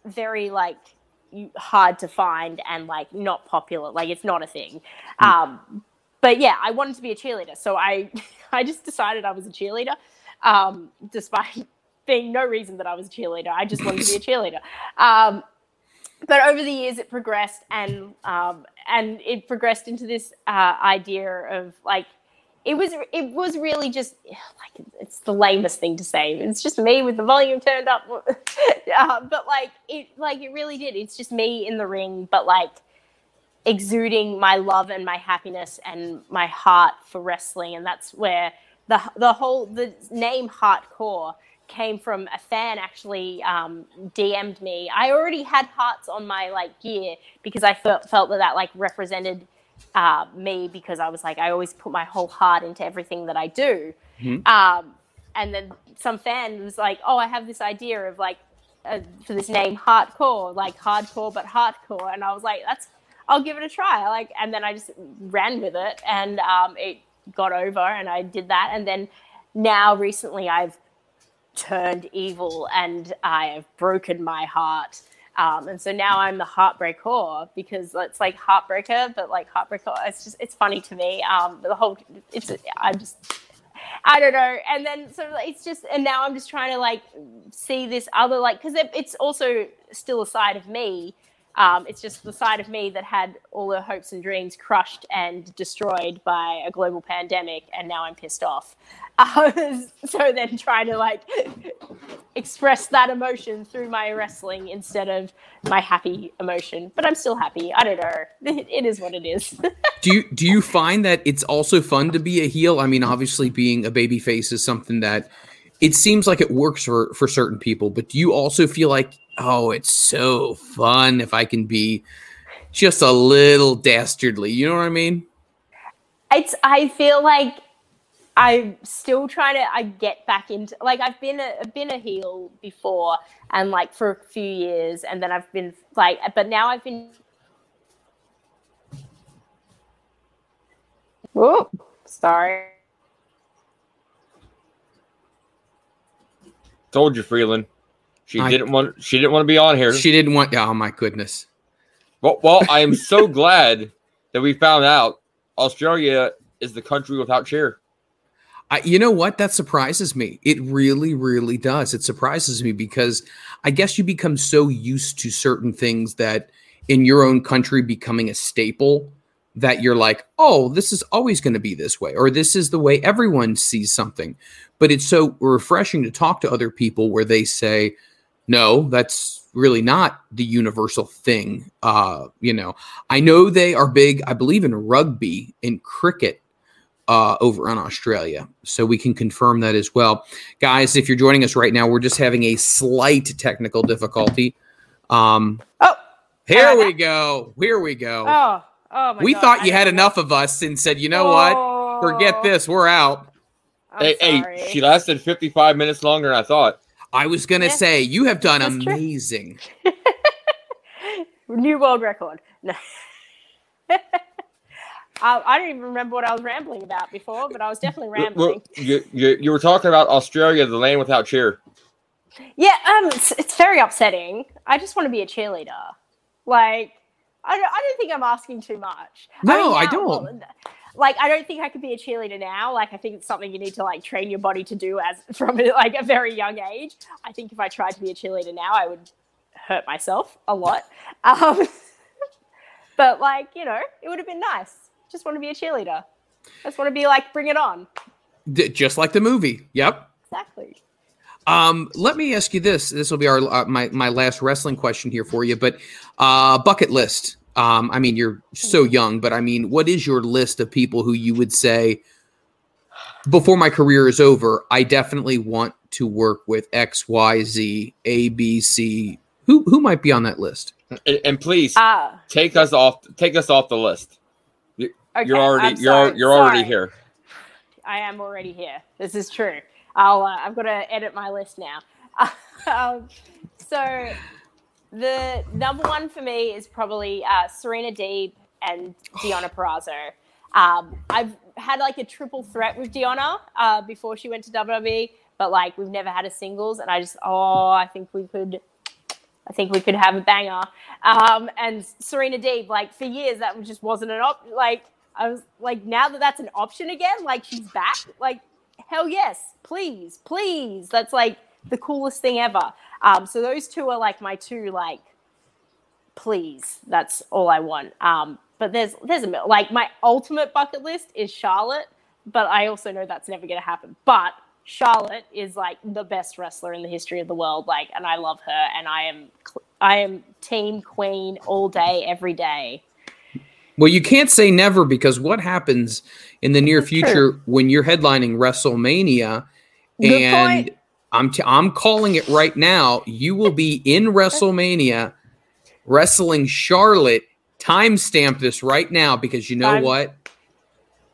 very like hard to find and like not popular. Like, it's not a thing. Mm. Um, but yeah, I wanted to be a cheerleader, so I, I just decided I was a cheerleader, um, despite being no reason that I was a cheerleader. I just wanted to be a cheerleader. Um, but over the years it progressed and um, and it progressed into this uh, idea of like it was it was really just like it's the lamest thing to say. It's just me with the volume turned up. Uh, but like it like it really did. It's just me in the ring but like exuding my love and my happiness and my heart for wrestling. And that's where the the whole the name hardcore came from a fan actually um, DM'd me. I already had hearts on my like gear because I felt felt that that like represented uh, me because I was like I always put my whole heart into everything that I do. Mm-hmm. Um, and then some fan was like, "Oh, I have this idea of like uh, for this name, hardcore, like hardcore but hardcore," and I was like, "That's I'll give it a try." Like, and then I just ran with it, and um, it got over, and I did that, and then now recently I've turned evil and I have broken my heart. Um, and so now I'm the heartbreaker because it's like heartbreaker, but like heartbreaker. It's just it's funny to me. Um, the whole it's I'm just I don't know. And then so it's just and now I'm just trying to like see this other like because it, it's also still a side of me. Um, it's just the side of me that had all the hopes and dreams crushed and destroyed by a global pandemic, and now I'm pissed off. so then trying to like express that emotion through my wrestling instead of my happy emotion. But i'm still happy. I don't know. It is what it is. Do you do you find that it's also fun to be a heel? I mean obviously being a baby face is something that it seems like it works for for certain people, but do you also feel like, oh, it's so fun if I can be just a little dastardly? You know what I mean? It's. I feel like I'm still trying to. I get back into like I've been a I've been a heel before, and like for a few years, and then I've been like, but now I've been. Whoa, sorry. Told you, Freeland. She I- didn't want. She didn't want to be on here. She didn't want. Oh my goodness. well, well, I am so glad that we found out Australia is the country without cheer. I, you know what? That surprises me. It really, really does. It surprises me because I guess you become so used to certain things that in your own country becoming a staple that you're like, oh, this is always going to be this way, or this is the way everyone sees something. But it's so refreshing to talk to other people where they say, no, that's really not the universal thing. Uh, you know, I know they are big, I believe, in rugby, in cricket uh, over in Australia. So we can confirm that as well. Guys, if you're joining us right now, we're just having a slight technical difficulty. Um, Oh, here we go. Here we go. oh, oh my we God, thought I you had don't enough of us and said, you know what? Forget Oh, this. We're out. I'm hey, hey, she lasted 55 minutes longer than I thought. I was going to Yeah, say, you have done that's amazing. New world record. No. I, I don't even remember what I was rambling about before, but I was definitely Well, rambling. You, you, you were talking about Australia, the land without cheer. Yeah, um, it's, it's very upsetting. I just want to be a cheerleader. Like, I don't, I don't think I'm asking too much. No, I now- don't. like, I don't think I could be a cheerleader now. Like, I think it's something you need to like train your body to do as from like a very young age. I think if I tried to be a cheerleader now, I would hurt myself a lot. Um, but like, you know, it would have been nice. Just want to be a cheerleader. Just want to be like, bring it on. D- just like the movie. Yep. Exactly. Um, let me ask you this. This will be our uh, my my last wrestling question here for you. But uh, bucket list. Um, I mean, you're so young, but I mean, what is your list of people who you would say before my career is over? I definitely want to work with X, Y, Z, A, B, C. Who who might be on that list? And, and please Uh, take us off. Take us off the list. okay, you're already I'm you're you're already here. I am already here. This is true. I'll. Uh, I've got to edit my list now. um, so, the number one for me is probably uh, Serena Deeb and Deonna Purrazzo. Um, I've had like a triple threat with Deonna uh, before she went to WWE, but like we've never had a singles, and I just oh, I think we could. I think we could have a banger. Um, and Serena Deeb, like for years, that just wasn't an op. Like I was like, now that that's an option again, like she's back. Like hell yes, please, please. That's like the coolest thing ever. Um, so those two are like my two like, please. That's all I want. Um, but there's there's a like my ultimate bucket list is Charlotte, but I also know that's never gonna happen. But Charlotte is like the best wrestler in the history of the world. Like, and I love her, and I am I am team queen all day, every day. Well, you can't say never because what happens in the near future when you're headlining WrestleMania Good and point. I'm t- I'm calling it right now. You will be in WrestleMania wrestling Charlotte. Timestamp this right now because you know Time- what?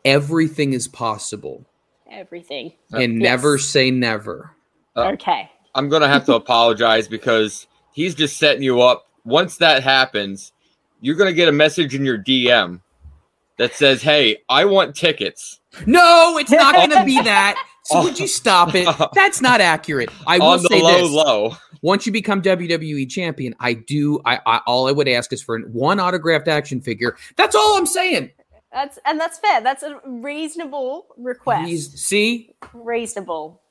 Everything is possible, Everything. and Yes. never say never. Uh, okay. I'm gonna have to apologize because he's just setting you up. Once that happens, you're gonna get a message in your DM that says, "Hey, I want tickets No, it's not going to be that. So would you stop it? That's not accurate. I will on the say low this. low." once you become WWE champion, I do. I, I all I would ask is for one autographed action figure. That's all I'm saying. That's and that's fair. That's a reasonable request. He's, see, Reasonable.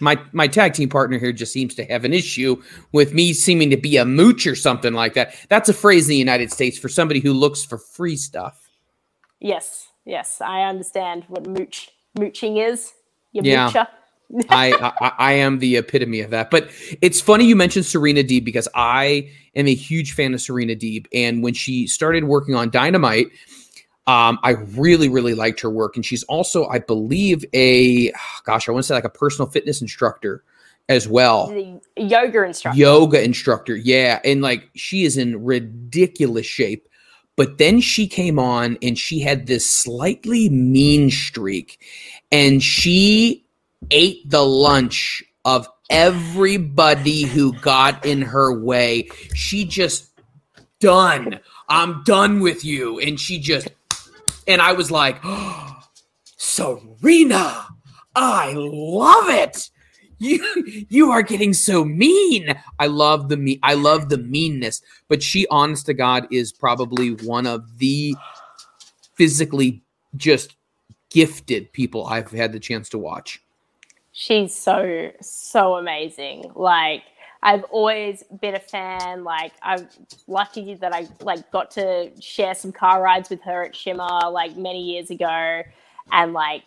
my my tag team partner here just seems to have an issue with me seeming to be a mooch or something like that. That's a phrase in the United States for somebody who looks for free stuff. Yes, yes, I understand what mooch mooching is. You Yeah. I, I I am the epitome of that. But it's funny you mentioned Serena Deeb because I am a huge fan of Serena Deeb, and when she started working on Dynamite, Um, I really, really liked her work, and she's also, I believe, a gosh, I want to say like a personal fitness instructor as well. The yoga instructor. Yoga instructor, yeah, and like she is in ridiculous shape. But then she came on and she had this slightly mean streak, and she ate the lunch of everybody who got in her way. She just done. I'm done with you. And she just, and I was like, oh, Serena, I love it. You you are getting so mean. I love the me. I love the meanness. But she, honest to God, is probably one of the physically just gifted people I've had the chance to watch. She's so so amazing. Like I've always been a fan. Like I'm lucky that I like got to share some car rides with her at Shimmer like many years ago, and like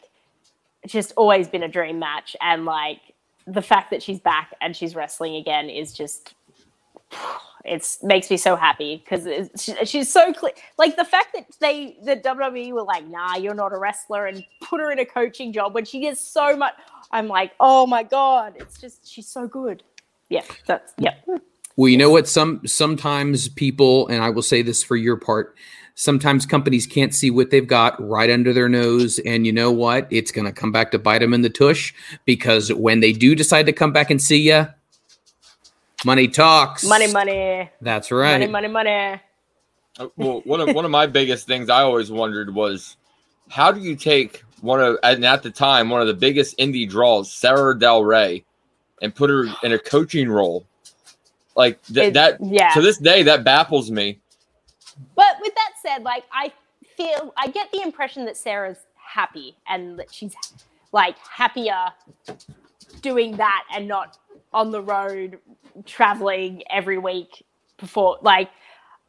just always been a dream match. And like the fact that she's back and she's wrestling again is just it's makes me so happy because she, she's so clear. Like the fact that they the WWE were like, "Nah, you're not a wrestler," and put her in a coaching job when she gets so much. I'm like, oh my god, it's just she's so good. Yeah, that's yeah. Well, you know what? Some sometimes people, and I will say this for your part, sometimes companies can't see what they've got right under their nose, and you know what? It's going to come back to bite them in the tush because when they do decide to come back and see you, money talks. Money, money. That's right. Money, money, money. Uh, well, one of one of my biggest things I always wondered was how do you take one of and at the time one of the biggest indie draws, Sarah Del Rey, and put her in a coaching role? Like th- It- that. yeah. To this day, that baffles me. But with that said, like I feel I get the impression that Sarah's happy and that she's like happier doing that and not on the road traveling every week before like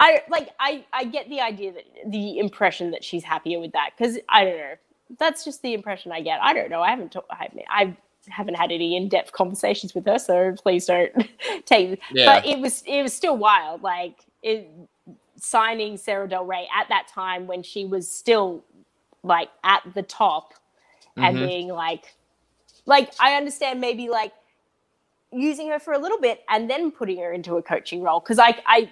I like I I get the idea that the impression that she's happier with that cuz I don't know. That's just the impression I get. I don't know. I haven't ta- I, I haven't had any in-depth conversations with her, so please don't take Yeah. but it was it was still wild like it signing Sarah Del Rey at that time when she was still like at the top and Mhm. being like like I understand maybe like using her for a little bit and then putting her into a coaching role because I I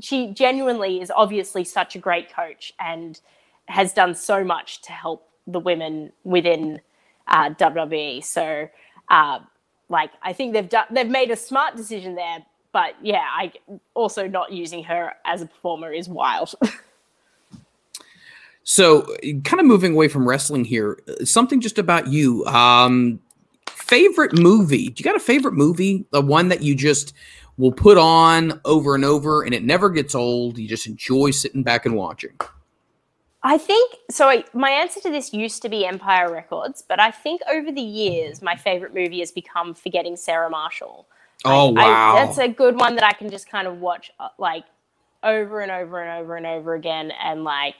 she genuinely is obviously such a great coach and has done so much to help the women within uh, WWE. So, uh, like, I think they've done they've made a smart decision there. But yeah, I also not using her as a performer is wild. So, kind of moving away from wrestling here, something just about you. Um, favorite movie? Do you got a favorite movie? The one that you just will put on over and over, and it never gets old. You just enjoy sitting back and watching. I think so. I, my answer to this used to be Empire Records, but I think over the years, my favorite movie has become Forgetting Sarah Marshall. Oh I- wow! that's a good one that I can just kind of watch uh, like over and over and over and over again, and like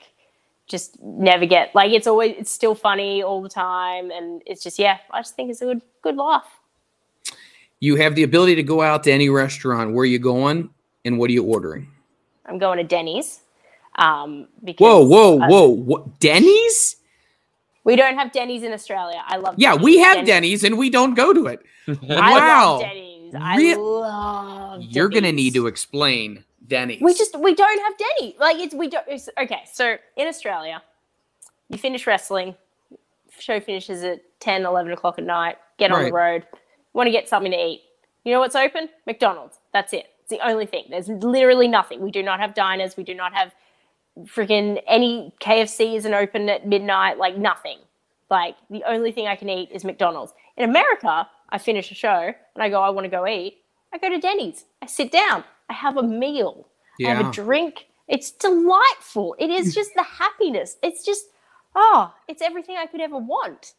just never get like it's always it's still funny all the time, and it's just yeah, I just think it's a good good laugh. you have the ability to go out to any restaurant. Where are you going, and what are you ordering? I'm going to Denny's. Um, because Whoa, whoa, uh, whoa! What Denny's? we don't have Denny's in Australia. I love. Yeah, Denny's. we have Denny's, and we don't go to it. I wow! love Denny's. I Rea- love. You're gonna need to explain Denny's. We just we don't have Denny. Like it's we don't. It's, okay, so in Australia, you finish wrestling, show finishes at 10, 11 o'clock at night. Get on the road. Want to get something to eat? You know what's open? McDonald's. That's it. It's the only thing. There's literally nothing. We do not have diners. We do not have freaking any KFC isn't open at midnight. Like nothing. Like the only thing I can eat is McDonald's. In America, I finish a show and I go, I want to go eat. I go to Denny's. I sit down. I have a meal. I have a drink. It's delightful. It is just the happiness. It's just, oh, it's everything I could ever want.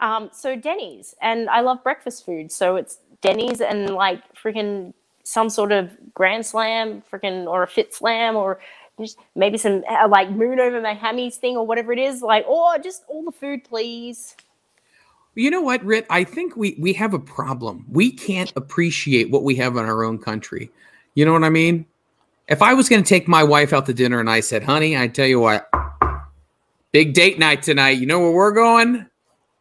Um, so Denny's, and I love breakfast food. So it's Denny's and like freaking some sort of Grand Slam, freaking or a Fit Slam, or just maybe some uh, like moon over my hammies thing or whatever it is. Like, oh, just all the food, please. You know what, Rit? I think we we have a problem. We can't appreciate what we have in our own country. You know what I mean? If I was going to take my wife out to dinner and I said, "Honey, I tell you what, Big date night tonight. You know where we're going?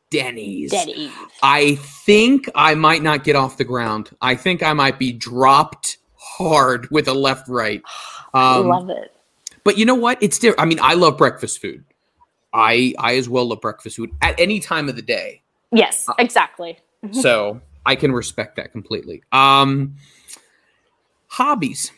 Denny's. Denny's. I think I might not get off the ground. I think I might be dropped hard with a left right. Um, Love it. But you know what? It's different. I mean, I love breakfast food. I I as well love breakfast food at any time of the day. Yes, Uh, exactly. So I can respect that completely. Um hobbies.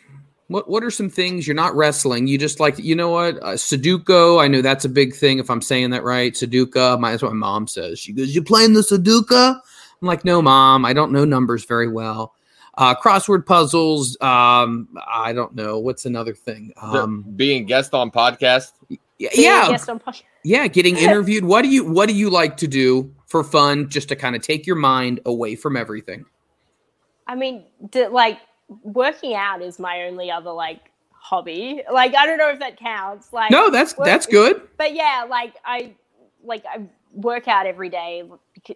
What what are some things you're not wrestling? You just like you know what? Uh, Sudoku. I know that's a big thing. If I'm saying that right, Sudoku. My, that's what my mom says. She goes, "You playing the Sudoku?" I'm like, "No, mom. I don't know numbers very well." Uh, crossword puzzles. Um, I don't know. What's another thing? Um, being guest on podcast. y- Being yeah, on podcast. yeah, getting interviewed. What do you What do you like to do for fun, just to kind of take your mind away from everything? I mean, d- like working out is my only other like hobby. Like I don't know if that counts. Like No, that's work- that's good. But yeah, like I like I work out every day.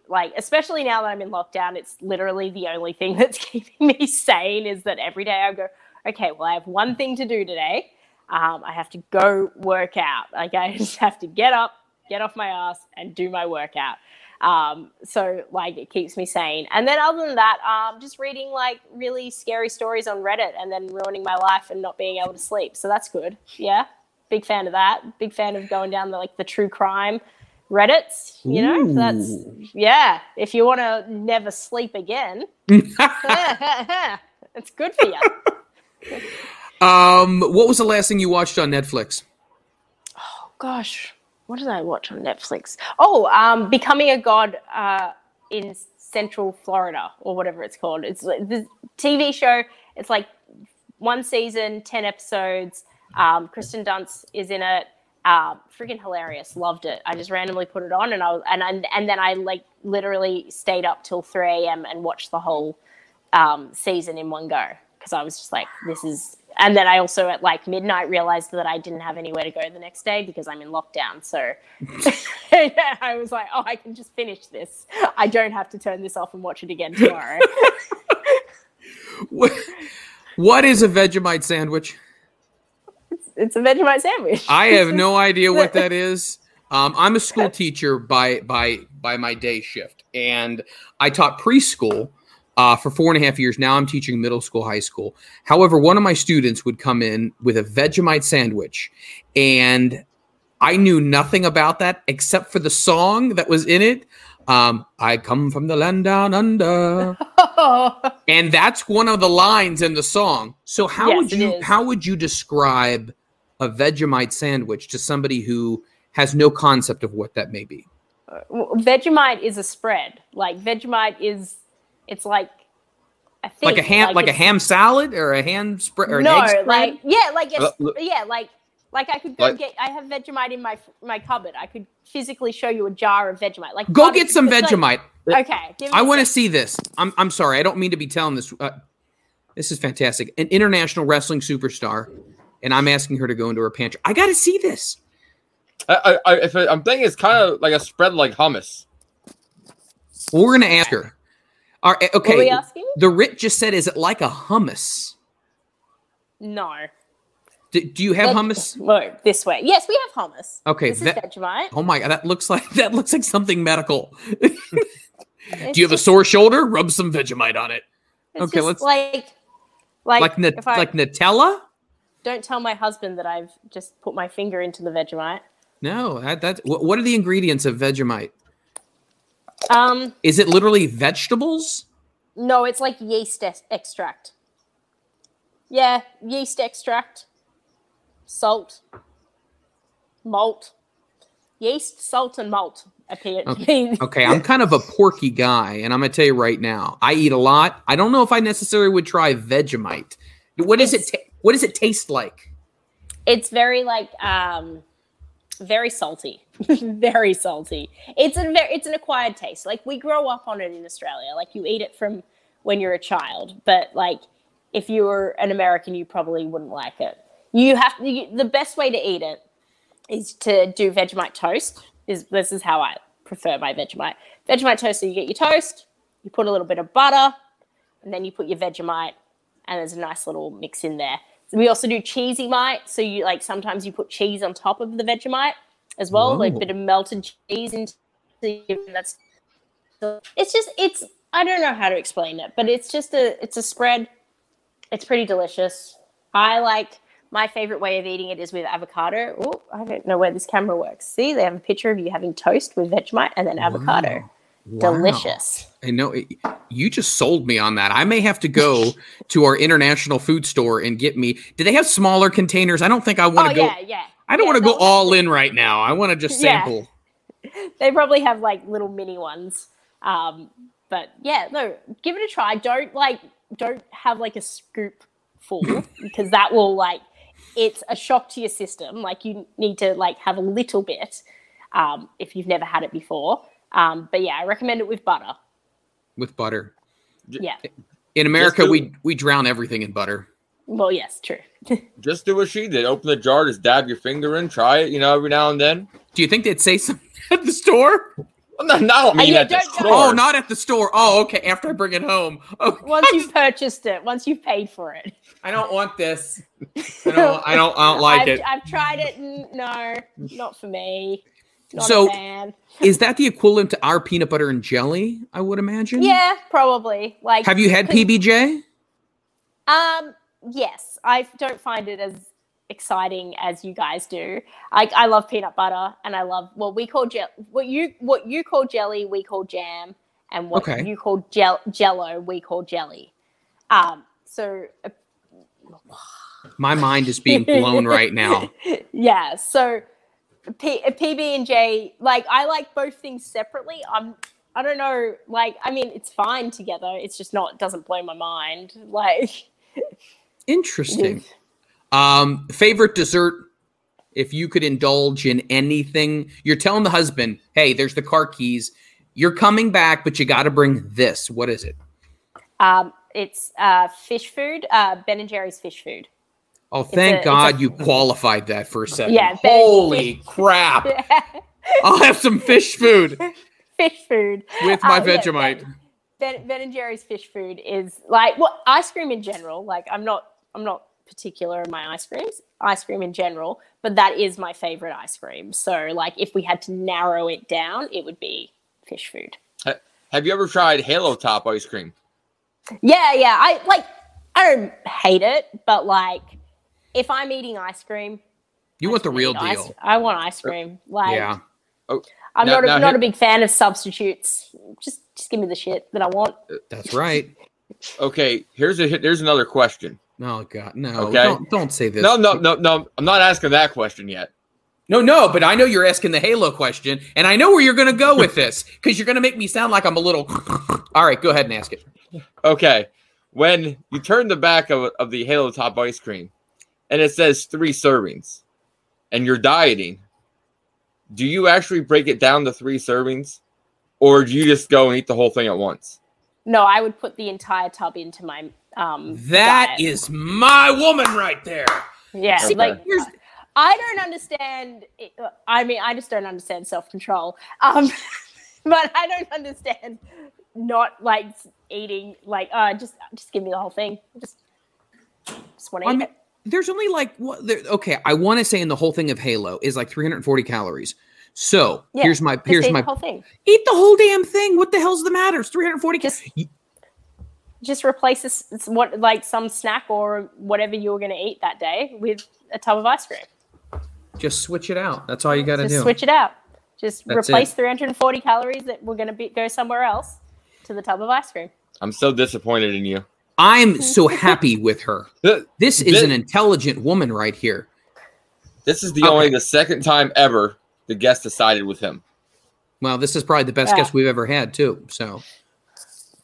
Like especially now that I'm in lockdown, it's literally the only thing that's keeping me sane. Is that every day I go, okay, well I have one thing to do today. Um, I have to go work out. Like I just have to get up, get off my ass, and do my workout. Um, so like it keeps me sane. And then other than that, um, just reading like really scary stories on Reddit and then ruining my life and not being able to sleep. So that's good. Yeah. Big fan of that. Big fan of going down the like the true crime Reddits, you know? So that's yeah. If you want to never sleep again, it's good for you. um, what was the last thing you watched on Netflix? Oh gosh, what did I watch on Netflix? Oh, um, Becoming a God uh, in Central Florida or whatever it's called. It's the TV show. It's like one season, ten episodes. Um, Kirsten Dunst is in it. Uh, freaking hilarious. Loved it. I just randomly put it on and I was and and, and then I like literally stayed up till three a.m. and watched the whole um, season in one go because I was just like, this is. And then I also at like midnight realized that I didn't have anywhere to go the next day because I'm in lockdown. So yeah, I was like, oh, I can just finish this. I don't have to turn this off and watch it again tomorrow. What, is a Vegemite sandwich? it's a Vegemite sandwich. I have no idea what that is. Um, I'm a school teacher by by by my day shift, and I taught preschool uh, for four and a half years. Now I'm teaching middle school, high school. However, one of my students would come in with a Vegemite sandwich, and I knew nothing about that except for the song that was in it. Um, I come from the land down under. And that's one of the lines in the song. So how Yes, would you how would you describe a Vegemite sandwich to somebody who has no concept of what that may be? Well, Vegemite is a spread. Like Vegemite is, it's like a thing. Like a ham like, a ham salad or a ham spread or an no, egg spread? like yeah, like Uh, yeah, like like I could go Like- get. I have Vegemite in my my cupboard. I could physically show you a jar of Vegemite. Like Go get some it's like- Vegemite. okay, give me I a want to see this. I'm I'm sorry. I don't mean to be telling this. Uh, this is fantastic. An international wrestling superstar, and I'm asking her to go into her pantry. I got to see this. I, I, if I, I'm thinking it's kind of like a spread like hummus. Well, we're gonna ask her. All right, eh, What were we okay. asking? The Rit just said, "Is it like a hummus?" No. Do, do you have hummus? No, this way. Yes, we have hummus. Okay, This that- is Vegemite. Oh my god, that looks like that looks like something medical. Do you have a sore shoulder? Rub some Vegemite on it. it's okay, just let's- like like Like na- I like Nutella? don't tell my husband that I've just put my finger into the Vegemite. No, that that what, what are the ingredients of Vegemite? Um, Is it literally vegetables? no, it's like yeast ex- extract. Yeah, yeast extract, salt, malt, yeast, salt, and malt appear to. Okay, I'm kind of a porky guy, and I'm gonna tell you right now, I eat a lot. I don't know if I necessarily would try Vegemite. What does it? Ta- what does it taste like? It's very like um, very salty, very salty. It's a very it's an acquired taste. Like we grow up on it in Australia. Like you eat it from when you're a child, but like if you were an American, you probably wouldn't like it. You have you, the best way to eat it is to do Vegemite toast. Is this is how I prefer my Vegemite. Vegemite toast. So you get your toast, you put a little bit of butter, and then you put your Vegemite, and there's a nice little mix in there. We also do Cheesymite. So you like sometimes you put cheese on top of the Vegemite. As well, like a bit of melted cheese into that's. It's just it's I don't know how to explain it, but it's just a it's a spread. It's pretty delicious. I like my favorite way of eating it is with avocado. Oh, I don't know where this camera works. See, they have a picture of you having toast with Vegemite and then avocado. Wow. Wow. Delicious. I know it- you just sold me on that. I may have to go to our international food store and get me. Do they have smaller containers? I don't think I Oh want to go. yeah, yeah. I don't Yeah, want to go all in right now. I want to just Yeah. sample. They probably have like little mini ones. Um, but yeah, no, give it a try. Don't like don't have like a scoop full because that will like it's a shock to your system. Like you need to like have a little bit um, if you've never had it before. Um, but yeah, I recommend it with butter. with butter. Yeah. In America, we we drown everything in butter. Well, yes, true. Just do what she did. Open the jar, just dab your finger in, try it, you know, every now and then. Do you think they'd say something at the store? Well, no, no, I don't mean at the store. Oh, not at the store. Oh, okay. After I bring it home. Oh, Once you've purchased it, once you've paid for it. I don't want this. I don't. I don't. I don't like I've, it. I've tried it. No, not for me. Not So- Is that the equivalent to our peanut butter and jelly? I would imagine. Yeah, probably. Like, Have you had PBJ? Um, yes, I don't find it as exciting as you guys do. I, I love peanut butter, and I love what we call gel. What you what you call jelly, we call jam, and what Okay. you call gel jello, we call jelly. Um, so uh, My mind is being blown right now. yeah, so P- PB and J, like I like both things separately. I'm I don't know, like I mean, it's fine together. It's just not doesn't blow my mind. Like Interesting. Um, favorite dessert. If you could indulge in anything, you're telling the husband, "Hey, there's the car keys. You're coming back, but you got to bring this. What is it? Um, it's uh, fish food, uh, Ben and Jerry's fish food. Oh, thank a- God you qualified that for a second. Yeah, Ben- Holy crap! I'll have some fish food fish food. with my Uh, yeah, Vegemite. Ben, ben and Jerry's fish food is like well, ice cream in general. Like I'm not, I'm not particular in my ice creams. Ice cream in general, but that is my favorite ice cream. So like, if we had to narrow it down, it would be fish food. Have you ever tried Halo Top ice cream? Yeah, yeah. I like. I don't hate it, but like, if I'm eating ice cream, You I want the real need ice- deal? I want ice cream. Like, Yeah. Oh, I'm Now- not a, now not here- a big fan of substitutes. Just just give me the shit that I want. That's right. Okay, here's a here's another question. Oh God, no! Okay. Don't don't say this. No, no, no, no. I'm not asking that question yet. no, no. But I know you're asking the Halo question, and I know where you're going to go with this because you're going to make me sound like I'm a little. All right, go ahead and ask it. Okay, when you turn the back of, of the Halo Top ice cream, and it says three servings, and you're dieting, do you actually break it down to three servings, or do you just go and eat the whole thing at once? No, I would put the entire tub into my um. That diet. is my woman right there. yeah. Okay. Like Here's I don't understand. I mean, I just don't understand self control. Um, but I don't understand not like eating. Like, uh, just just give me the whole thing. Just just want to I eat mean, it. there's only like what? There, okay, I want to say in the whole thing of Halo is like 340 calories. So Yeah, here's my here's my whole thing. eat the whole damn thing. What the hell's the matter? It's 340. Just Ca- just replace this what like some snack or whatever you were going to eat that day with a tub of ice cream. Just switch it out. That's all you got to Just do. switch it out. Just That's replace it. 340 calories that were going to go somewhere else to the tub of ice cream. I'm so disappointed in you. I'm so happy with her. This is This- an intelligent woman right here. This is the Okay. only the second time ever the guest decided with him. Well, this is probably the best Yeah. guest we've ever had too. So,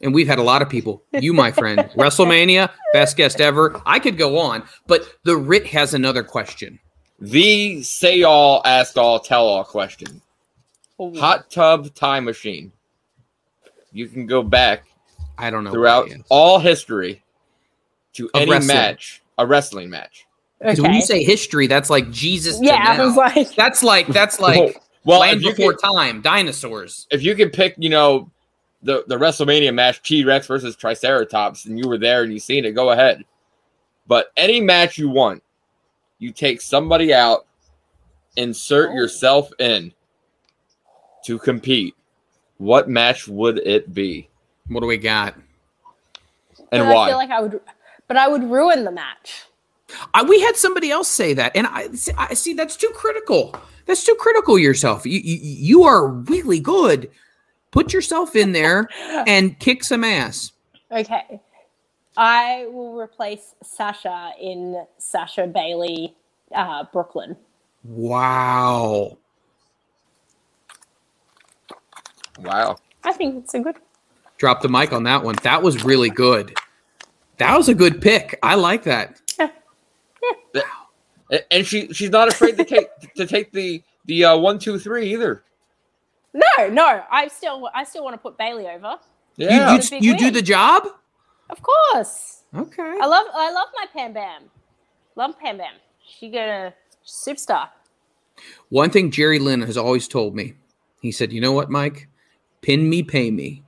and we've had a lot of people. You, my friend, WrestleMania, best guest ever. I could go on, but the Rit has another question. The say all, ask all, tell all question. Ooh. Hot tub time machine. You can go back I don't know throughout all history to Of any wrestling. match, a wrestling match. 'Cause when you say history, that's like Jesus. to yeah, I was like, that's like that's like well, land if before could, time, dinosaurs. if you could pick, you know, the the WrestleMania match, T Rex versus Triceratops, and you were there and you seen it, go ahead. But any match you want, you take somebody out insert Oh. yourself in to compete, what match would it be What do we got? and But I feel like I would, but I would ruin the match. I, we had somebody else say that, and I see, I see that's too critical. That's too critical yourself. You, you you are really good. Put yourself in there and kick some ass. Okay. I will replace Sasha in Sasha Bayley, uh, Brooklyn. Wow. wow. I think it's a good. Drop the mic on that one. That was really good. That was a good pick. I like that. A- And she she's not afraid to take to take the the uh, one two three either. No, no. I still, I still want to put Bayley over. You- Yeah. You, It's a big you, do the job? Of course. Okay. I love, I love my Pam Bam. Love Pam Bam. She gonna superstar. One thing Jerry Lynn has always told me, he said, "You know what, Mike? Pin me, pay me."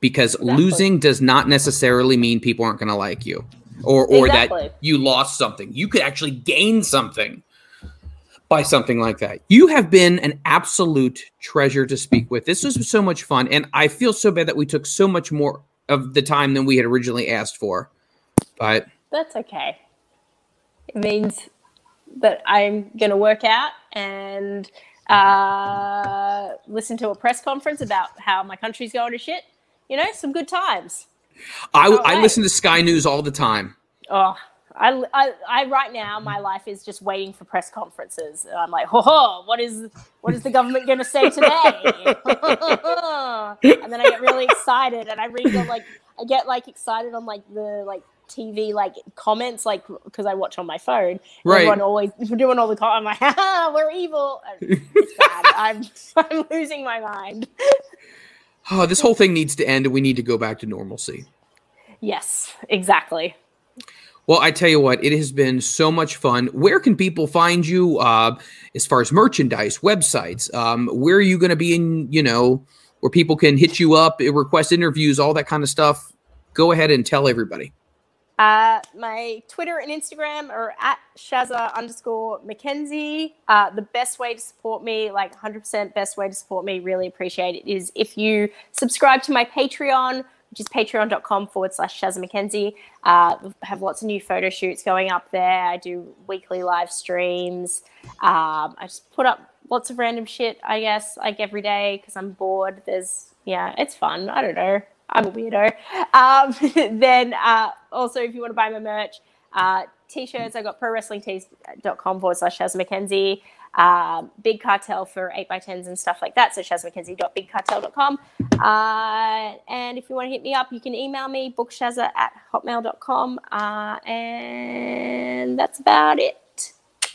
Because Exactly. losing does not necessarily mean people aren't going to like you, or or Exactly. that you lost something. You could actually gain something by something like that. You have been an absolute treasure to speak with. This was so much fun, and I feel so bad that we took so much more of the time than we had originally asked for. But That's okay. It means that I'm going to work out and uh, listen to a press conference about how my country's going to shit. You know, some good times. I, All I listen to Sky News all the time. Oh, I, I, I right now my mm-hmm. life is just waiting for press conferences. And I'm like, ho ho, what is what is the government going to say today? and then I get really excited, and I read the like, I get like excited on like the like TV like comments, like because I watch on my phone. Right. Everyone always we're doing all the com- I'm like, ha, we're evil. It's bad. I'm I'm losing my mind. Oh, this whole thing needs to end, and we need to go back to normalcy. Yes, exactly. Well, I tell you what, it has been so much fun. Where can people find you uh, as far as merchandise, websites? Um, where are you going to be in, you know, where people can hit you up, request interviews, all that kind of stuff? Go ahead and tell everybody. Uh, my Twitter and Instagram are at Shazza underscore McKenzie. Uh, the best way to support me, like 100% best way to support me, really appreciate it, is if you subscribe to my Patreon, which is patreon.com forward slash Shazza McKenzie. Uh, have lots of new photo shoots going up there. I do weekly live streams. Um, I just put up lots of random shit, I guess, like every day because I'm bored. There's, yeah, it's fun. I don't know. I'm a weirdo. Um, then uh, also, if you want to buy my merch, uh, t-shirts, I got prowrestlingtees.com forward slash Shaz McKenzie. Um, Big Cartel for 8x10s and stuff like that. So shazmckenzie.bigcartel.com. Uh, and if you want to hit me up, you can email me, bookshazza at hotmail.com. Uh, and that's about it.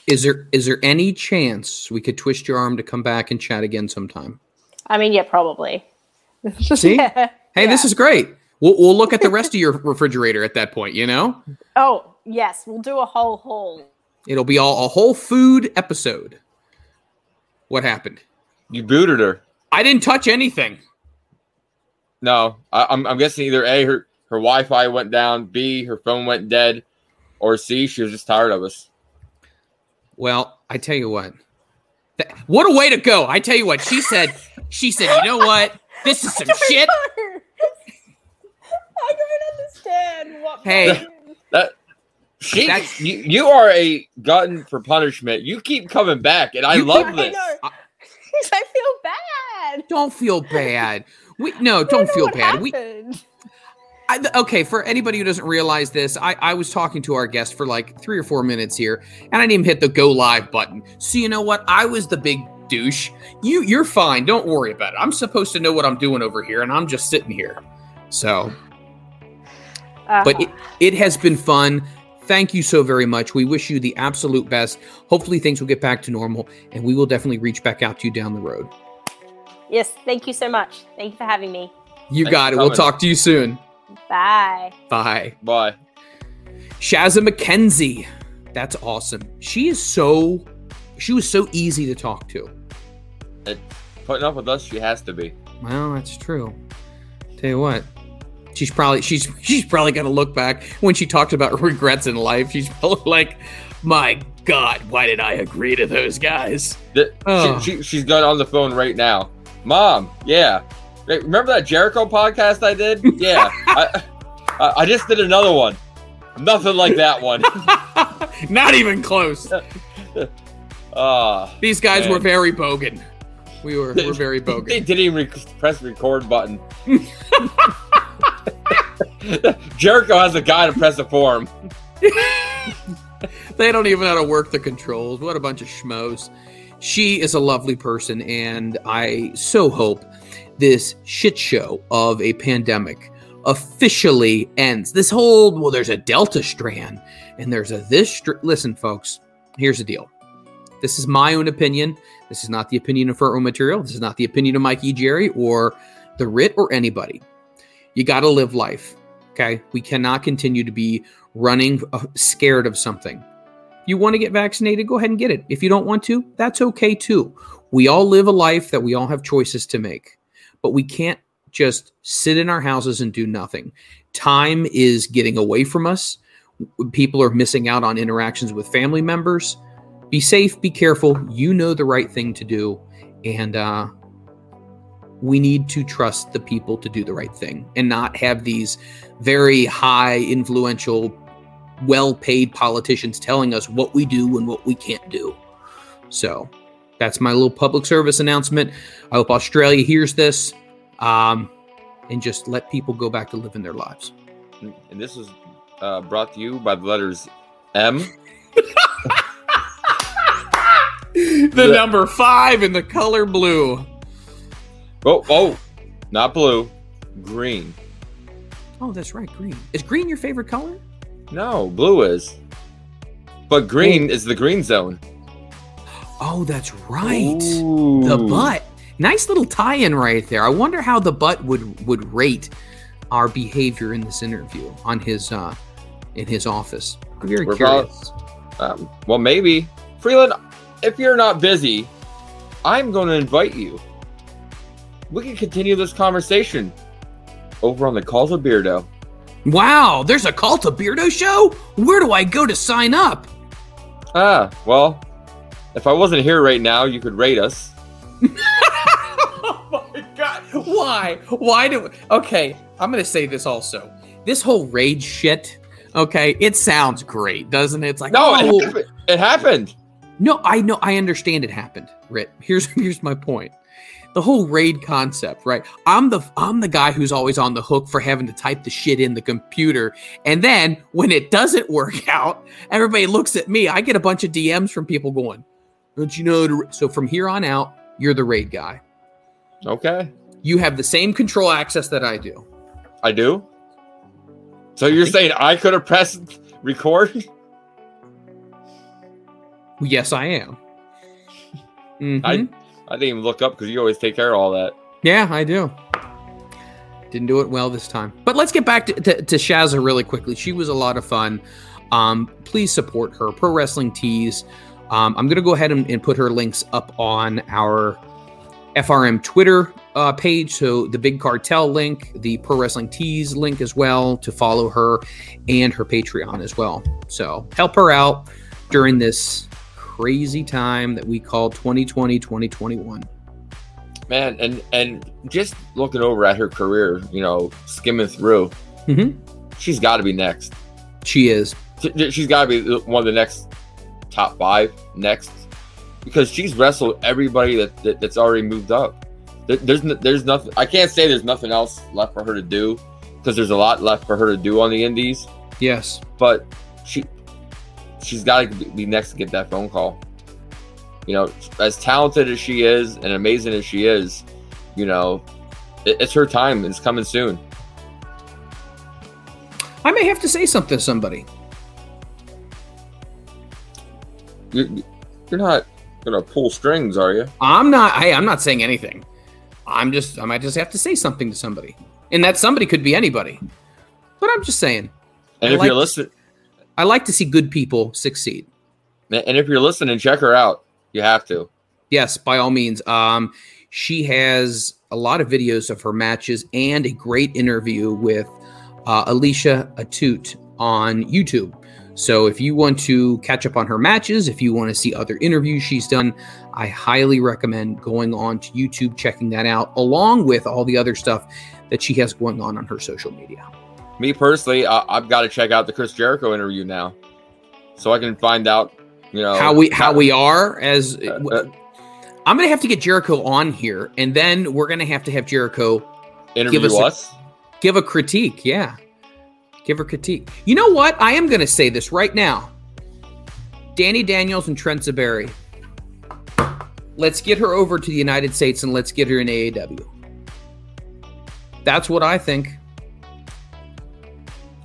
Is there is there any chance we could twist your arm to come back and chat again sometime? I mean, yeah, probably. See? Yeah. Hey, this is great. We'll, we'll look at the rest of your refrigerator at that point, you know? Oh, yes, we'll do a whole haul. It'll be all a whole food episode. What happened? You booted her. I didn't touch anything. No, I, I'm, I'm guessing either A, her, her Wi Fi went down, B, her phone went dead, or C, she was just tired of us. Well, I tell you what. Th- what a way to go. I tell you what. She said, she said, you know what? This is some shit. I don't understand what. Hey. That she, That's- you, you are a glutton for punishment. You keep coming back, and I You love keep- this. I. I feel bad. Don't feel bad. We no, don't know feel what bad. We. I, okay, for anybody who doesn't realize this, I, I was talking to our guest for like three or four minutes here, and I didn't even hit the go live button. So you know what? I was the big douche. You you're fine. Don't worry about it. I'm supposed to know what I'm doing over here, and I'm just sitting here. So, but Uh-huh. it, it has been fun. Thank you so very much. We wish you the absolute best. Hopefully things will get back to normal, and we will definitely reach back out to you down the road. yes, thank you so much. Thank you for having me. You Thanks got for it. We'll talk to you soon. Bye. Bye. Bye. Shazza McKenzie. That's awesome. She is so she was so easy to talk to. Putting up with us, she has to be. Well, that's true. Tell you what. She's probably she's she's probably gonna look back when she talked about regrets in life. She's probably like, My God, why did I agree to those guys? The- Oh. she, she, she's got on the phone right now. Mom, yeah. Remember that Jericho podcast I did? Yeah. I, I, I just did another one. Nothing like that one. Not even close. Ah, These guys Man. were very bogan. We were, were very bogan. they didn't even press record button. Jericho has a guy to press the form. they don't even know how to work the controls. What a bunch of schmoes. She is a lovely person, and I so hope this shit show of a pandemic officially ends. This whole, well, there's a Delta strand, and there's a this. Str- Listen, folks, here's the deal. This is my own opinion. This is not the opinion of Front Row Material. This is not the opinion of Mikey Jerry or the Rit or anybody. You got to live life. Okay. We cannot continue to be running uh, scared of something. You want to get vaccinated, go ahead and get it. If you don't want to, that's okay too. We all live a life that we all have choices to make, but we can't just sit in our houses and do nothing. Time is getting away from us. People are missing out on interactions with family members. Be safe, be careful. You know the right thing to do. And uh, we need to trust the people to do the right thing and not have these very high, influential, well paid politicians telling us what we do and what we can't do. So that's my little public service announcement. I hope Australia hears this um, and just let people go back to living their lives. And this is uh, brought to you by the letters M. The number five in the color blue. Oh, oh, not blue, green. Oh, that's right, green. Is green your favorite color? No, blue is. But green is the green zone. Oh, that's right. The butt. Nice little tie-in right there. I wonder how the butt would would rate our behavior in this interview on his uh in his office. I'm very We're about- curious. Um, well, maybe. Freeland, if you're not busy, I'm going to invite you. We can continue this conversation over on the Calls of Beardo. Wow, there's a call to Beardo show? Where do I go to sign up? Ah, well, if I wasn't here right now, you could rate us. oh my god. Why? Why do Okay, I'm going to say this also. This whole rage shit, okay, it sounds great, doesn't it? It's like, No, oh, it, happened. it happened. No, I know I understand it happened, Rit. Here's here's my point. The whole raid concept, right? I'm the I'm the guy who's always on the hook for having to type the shit in the computer. And then when it doesn't work out, everybody looks at me. I get a bunch of DMs from people going, Don't you know to-" so from here on out, you're the raid guy. Okay, You have the same control access that I do. I do. So you're saying I could have pressed record? Yes, I am. Mhm. I I didn't even look up because you always take care of all that. Yeah, I do. Didn't do it well this time. But let's get back to, to, to Shazza really quickly. She was a lot of fun. Um, please support her. Pro Wrestling Tees. Um, I'm going to go ahead and, and put her links up on our FRM Twitter uh, page. So the Big Cartel link, the Pro Wrestling Tees link as well to follow her, and her Patreon as well. So help her out during this crazy time that we call 2020 2021. Man, and and just looking over at her career, you know, skimming through, Mhm. she's got to be next. She is. She- She's got to be one of the next top five next because she's wrestled everybody that, that that's already moved up. There, there's there's nothing. I can't say there's nothing else left for her to do because there's a lot left for her to do on the indies. Yes. But she she's got to be next to get that phone call. You know, as talented as she is and amazing as she is, you know, it, it's her time. It's coming soon. I may have to say something to somebody. You, you're not gonna pull strings, are you? I'm not. Hey, I'm not saying anything. I'm just. I might just have to say something to somebody, and that somebody could be anybody. But I'm just saying. And I if like- you're listening, I like to see good people succeed. and if you're listening, check her out. You have to. Yes, by all means. Um, she has a lot of videos of her matches and a great interview with uh, Alicia Atout on YouTube. So if you want to catch up on her matches, if you want to see other interviews she's done, I highly recommend going on to YouTube, checking that out, along with all the other stuff that she has going on on her social media. Me personally, I, I've got to check out the Chris Jericho interview now, so I can find out, you know, how we how we are as Uh, uh, I'm gonna have to get Jericho on here, and then we're gonna have to have Jericho interview us a- give a critique. Yeah, give her critique. You know what? I am gonna say this right now. Danny Daniels and Trent Zaberi. Let's get her over to the United States and let's get her in AAW. That's what I think.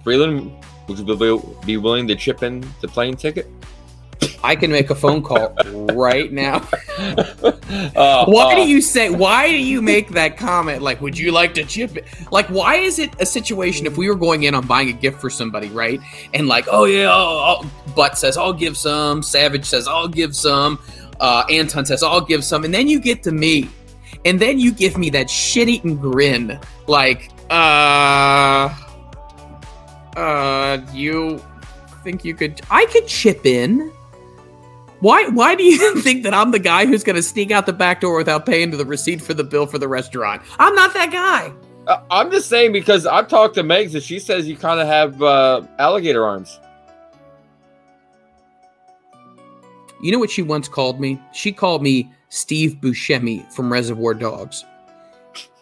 Freeland, would you be- willing to chip in the plane ticket? I can make a phone call right now. Uh, Why uh, do you say? Why do you make that comment? Like, would you like to chip it? Like, why is it a situation if we were going in on buying a gift for somebody, right? And like, oh yeah, I'll, I'll, Butt says I'll give some. Savage says I'll give some. Uh, Anton says I'll give some, and then you get to me, and then you give me that shit-eating grin, like, uh, uh, you think you could? I could chip in. Why why do you think that I'm the guy who's going to sneak out the back door without paying to the receipt for the bill for the restaurant? I'm not that guy. Uh, I'm just saying because I've talked to Megs and she says you kind of have uh, alligator arms. You know what she once called me? She called me Steve Buscemi from Reservoir Dogs.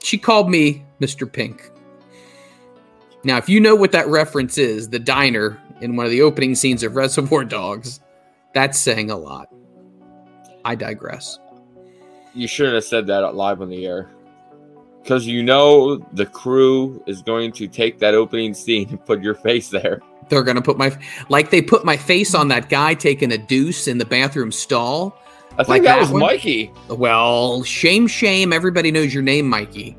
She called me Mr. Pink. Now, if you know what that reference is, the diner in one of the opening scenes of Reservoir Dogs, that's saying a lot. I digress. You shouldn't have said that live on the air. Because you know the crew is going to take that opening scene and put your face there. They're gonna put my like they put my face on that guy taking a deuce in the bathroom stall. I think Like that that was one? Mikey. Well, shame, shame. Everybody knows your name, Mikey.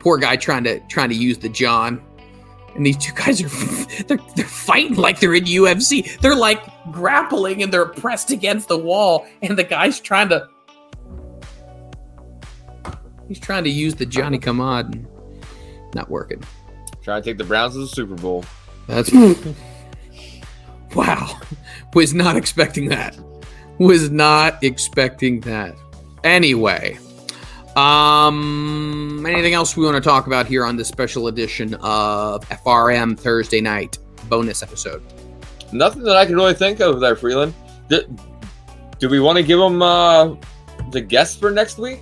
Poor guy trying to trying to use the John. And these two guys are they're they're fighting like they're in UFC. They're like grappling and they're pressed against the wall, and the guy's trying to he's trying to use the Johnny Kamad and not working. Trying to take the Browns to the Super Bowl. That's wow. Was not expecting that. Was not expecting that. Anyway, um, anything else we want to talk about here on this special edition of FRM Thursday night bonus episode? Nothing that I can really think of there, Freeland. Do, do we want to give them uh, the guests for next week?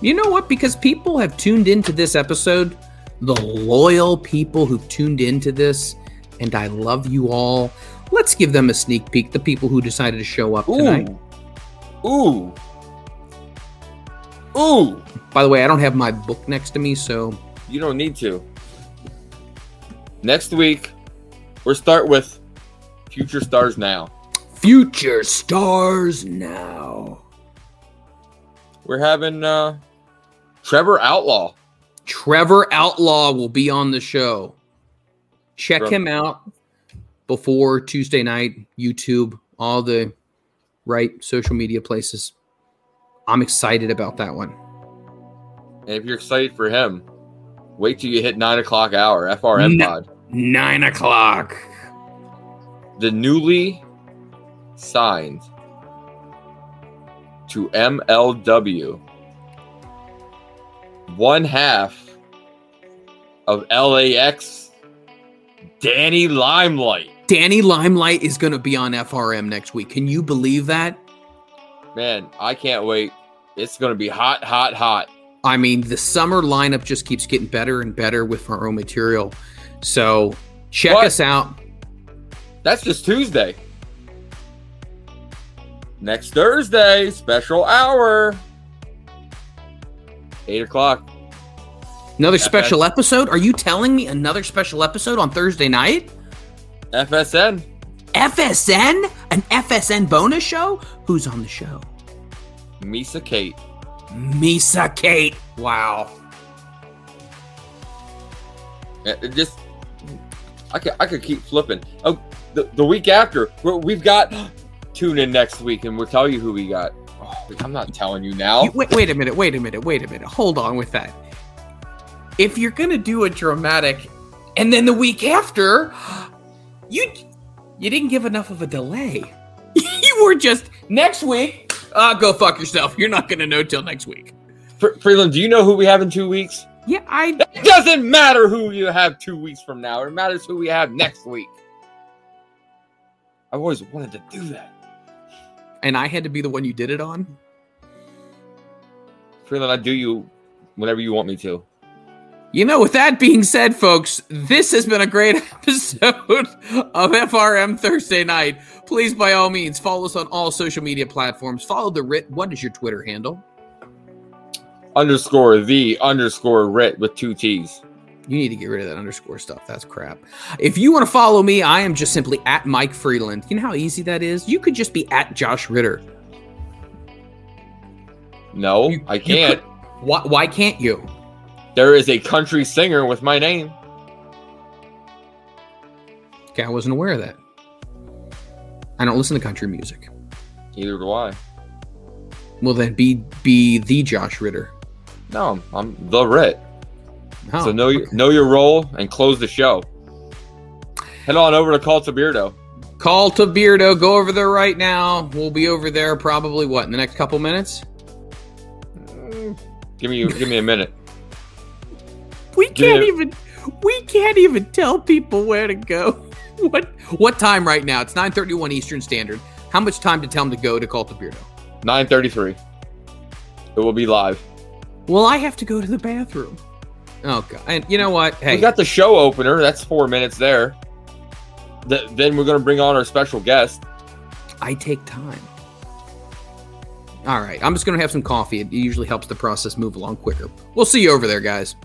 You know what? Because people have tuned into this episode, the loyal people who've tuned into this, and I love you all. Let's give them a sneak peek. The people who decided to show up tonight. Ooh. Ooh. By the way, I don't have my book next to me, so You don't need to. Next week, we'll start with Future Stars Now. future stars now. We're having uh, Trevor Outlaw. Trevor Outlaw will be on the show. Check From- him out before Tuesday night, YouTube, all the right social media places. I'm excited about that one. And if you're excited for him, wait till you hit 9 o'clock hour, FRM No. pod. Nine o'clock. The newly signed to MLW, one half of LAX, Danny Limelight. Danny Limelight is going to be on FRM next week. Can you believe that? Man, I can't wait. It's going to be hot, hot, hot. I mean, the summer lineup just keeps getting better and better with our own material. So check What? us out. That's just Tuesday. Next Thursday, special hour. 8 o'clock. Another Yeah, special episode? Are you telling me another special episode on Thursday night? FSN. FSN? An FSN bonus show? Who's on the show? Missa Kate. Missa Kate. Wow. It it just, I could, I could keep flipping. Oh, the, the week after, we've got, tune in next week and we'll tell you who we got. Oh, I'm not telling you now. You- wait, wait a minute, wait a minute, wait a minute. Hold on with that. If you're gonna do a dramatic, and then the week after, you You didn't give enough of a delay. you were just next week. Uh, go fuck yourself. You're not gonna know till next week. Fre- Freeland, do you know who we have in two weeks? Yeah, I It doesn't matter who you have two weeks from now. It matters who we have next week. I've always wanted to do that. and I had to be the one you did it on. Freeland, I do you whenever you want me to. You know, with that being said, folks, this has been a great episode of FRM Thursday night. Please, by all means, follow us on all social media platforms. Follow the Rit. What is your Twitter handle? Underscore the underscore writ with two T's. You need to get rid of that underscore stuff. That's crap. If you want to follow me, I am just simply at Mike Freeland. You know how easy that is? You could just be at Josh Ritter. No, You- I can't. could- Why, why can't you? There is a country singer with my name. Okay, I wasn't aware of that. I don't listen to country music. Neither do I. Well, then be be the Josh Ritter. No, I'm the writ. Oh, so know your okay. know your role and close the show. Head on over to Call of Beardo. Call to Beardo. Go over there right now. We'll be over there probably what in the next couple minutes. Mm, give me give me a minute. We can't even we can't even tell people where to go. What what time right now? It's 9:31 Eastern Standard. How much time to tell them to go to Call to Beardo? 9:33. It will be live. Well, I have to go to the bathroom. Oh god. And you know what? Hey, We got the show opener. That's four minutes there. Th- then we're gonna bring on our special guest. I take time. All right, I'm just going to have some coffee. It usually helps the process move along quicker. We'll see you over there, guys.